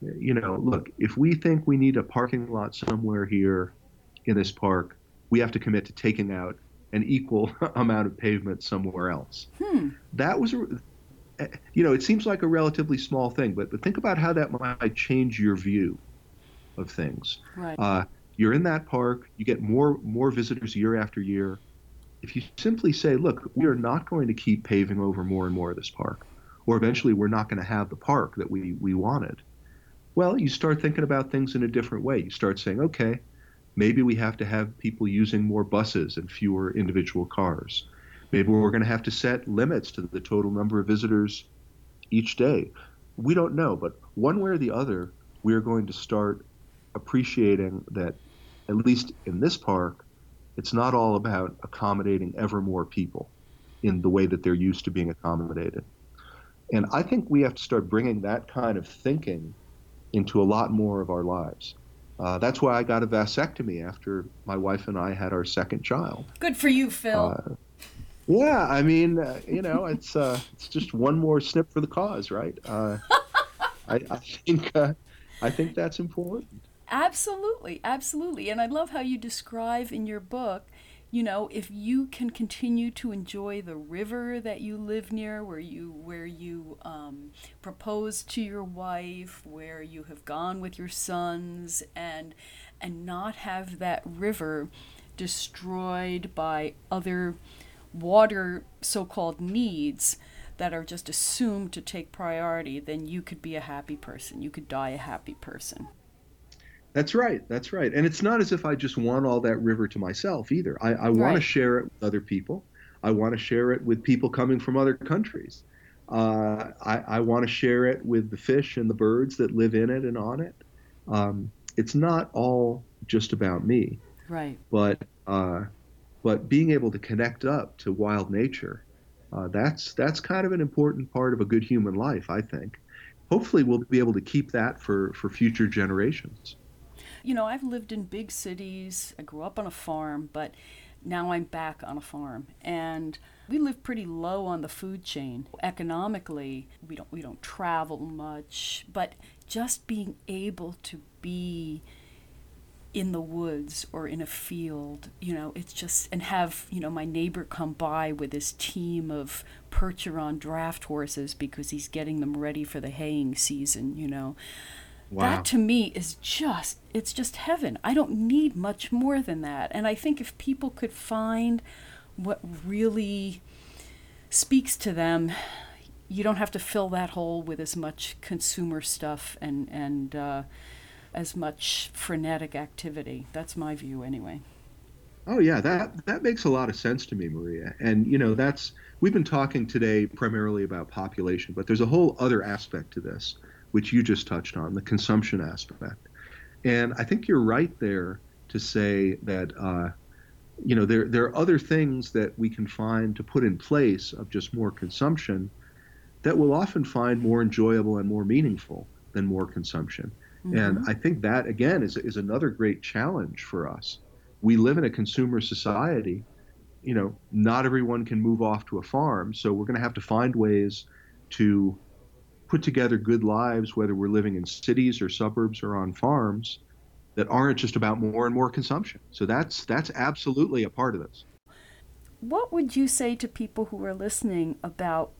you know, look, if we think we need a parking lot somewhere here in this park, we have to commit to taking out an equal amount of pavement somewhere else. Hmm. That was you know, it seems like a relatively small thing, but, but think about how that might change your view of things. Right. Uh, you're in that park, you get more more visitors year after year. If you simply say, look, we are not going to keep paving over more and more of this park, or eventually we're not going to have the park that we, we wanted, well, you start thinking about things in a different way. You start saying, okay, maybe we have to have people using more buses and fewer individual cars Maybe we're going to have to set limits to the total number of visitors each day. We don't know, but one way or the other, we are going to start appreciating that, at least in this park, it's not all about accommodating ever more people in the way that they're used to being accommodated. And I think we have to start bringing that kind of thinking into a lot more of our lives. Uh, that's why I got a vasectomy after my wife and I had our second child. Good for you, Phil. Uh, yeah, I mean, uh, you know, it's uh, it's just one more snip for the cause, right? Uh, I, I, think uh, I think that's important. Absolutely, absolutely, and I love how you describe in your book. You know, if you can continue to enjoy the river that you live near, where you where you um, propose to your wife, where you have gone with your sons, and and not have that river destroyed by other water so called needs that are just assumed to take priority, then you could be a happy person. You could die a happy person. That's right. That's right. And it's not as if I just want all that river to myself either. I, I want right. to share it with other people. I want to share it with people coming from other countries. Uh, I, I want to share it with the fish and the birds that live in it and on it. Um, it's not all just about me. Right. But uh, but being able to connect up to wild nature, uh, that's that's kind of an important part of a good human life, I think. Hopefully, we'll be able to keep that for for future generations. You know, I've lived in big cities. I grew up on a farm, but now I'm back on a farm, and we live pretty low on the food chain. Economically, we don't we don't travel much, but just being able to be in the woods or in a field, you know, it's just, and have, you know, my neighbor come by with his team of Percheron draft horses because he's getting them ready for the haying season, you know. Wow. That to me is just, it's just heaven. I don't need much more than that. And I think if people could find what really speaks to them, you don't have to fill that hole with as much consumer stuff and, and, uh, as much frenetic activity. That's my view, anyway. Oh yeah, that that makes a lot of sense to me, Maria. And you know, that's we've been talking today primarily about population, but there's a whole other aspect to this, which you just touched on, the consumption aspect. And I think you're right there to say that uh, you know there there are other things that we can find to put in place of just more consumption that we'll often find more enjoyable and more meaningful than more consumption. Mm-hmm. And I think that, again, is, is another great challenge for us. We live in a consumer society. You know, not everyone can move off to a farm, so we're going to have to find ways to put together good lives, whether we're living in cities or suburbs or on farms, that aren't just about more and more consumption. So that's that's absolutely a part of this. What would you say to people who are listening about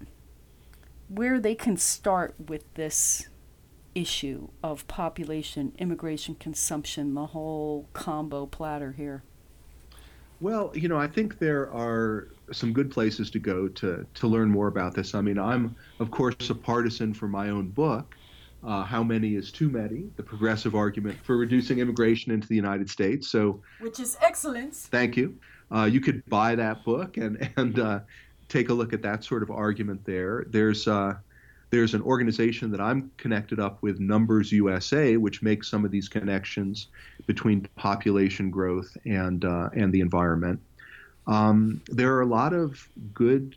where they can start with this issue of population, immigration, consumption, the whole combo platter here? Well, you know, I think there are some good places to go to to learn more about this. I mean, I'm of course a partisan for my own book, uh, "How Many Is Too Many: The Progressive Argument for Reducing Immigration into the United States." So, which is excellent. Thank you. Uh, you could buy that book and and uh, take a look at that sort of argument there. There's uh, there's an organization that I'm connected up with, Numbers USA, which makes some of these connections between population growth and uh, and the environment. Um, there are a lot of good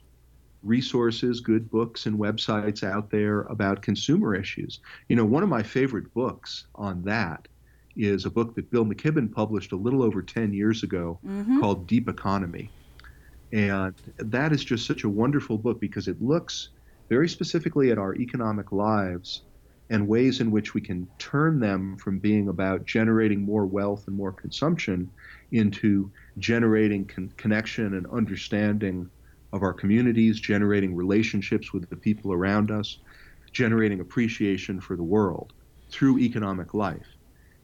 resources, good books and websites out there about consumer issues. You know, one of my favorite books on that is a book that Bill McKibben published a little over 10 years ago mm-hmm. called Deep Economy. And that is just such a wonderful book because it looks very specifically at our economic lives and ways in which we can turn them from being about generating more wealth and more consumption into generating con- connection and understanding of our communities, generating relationships with the people around us, generating appreciation for the world through economic life.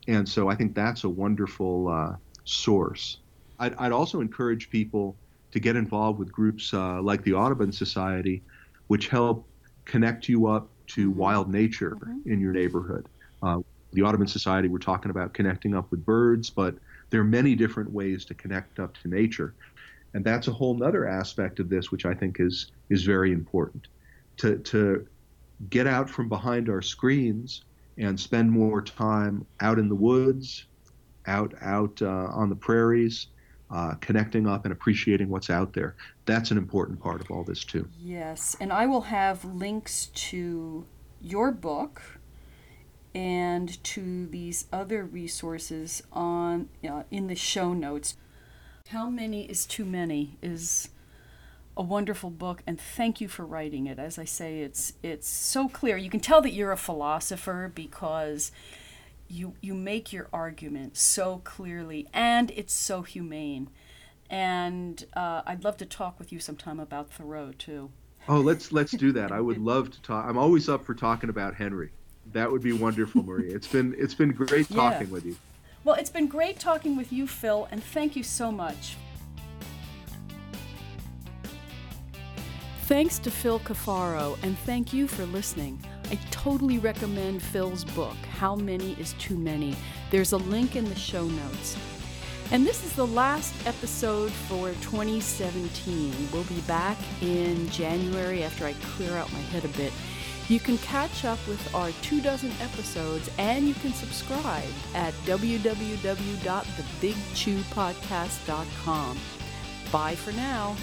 And so I think that's a wonderful uh, source. I'd, I'd, also encourage people to get involved with groups uh, like the Audubon Society which help connect you up to mm-hmm. wild nature mm-hmm. in your neighborhood. Uh, the Audubon Society, we're talking about connecting up with birds, but there are many different ways to connect up to nature. And that's a whole other aspect of this, which I think is, is very important. To, to get out from behind our screens and spend more time out in the woods, out, out uh, on the prairies, uh, connecting up and appreciating what's out there. That's an important part of all this, too. Yes, and I will have links to your book and to these other resources on uh, in the show notes. How many is too many is a wonderful book and thank you for writing it. As I say it's it's so clear. You can tell that you're a philosopher because you you make your argument so clearly and it's so humane and uh, i'd love to talk with you sometime about thoreau too oh let's let's do that i would love to talk i'm always up for talking about henry that would be wonderful maria it's been it's been great talking yeah. with you well it's been great talking with you phil and thank you so much Thanks to Phil Cafaro, and thank you for listening. I totally recommend Phil's book, How Many is Too Many. There's a link in the show notes. And this is the last episode for 2017. We'll be back in January after I clear out my head a bit. You can catch up with our two dozen episodes and you can subscribe at www.thebigchewpodcast.com. Bye for now.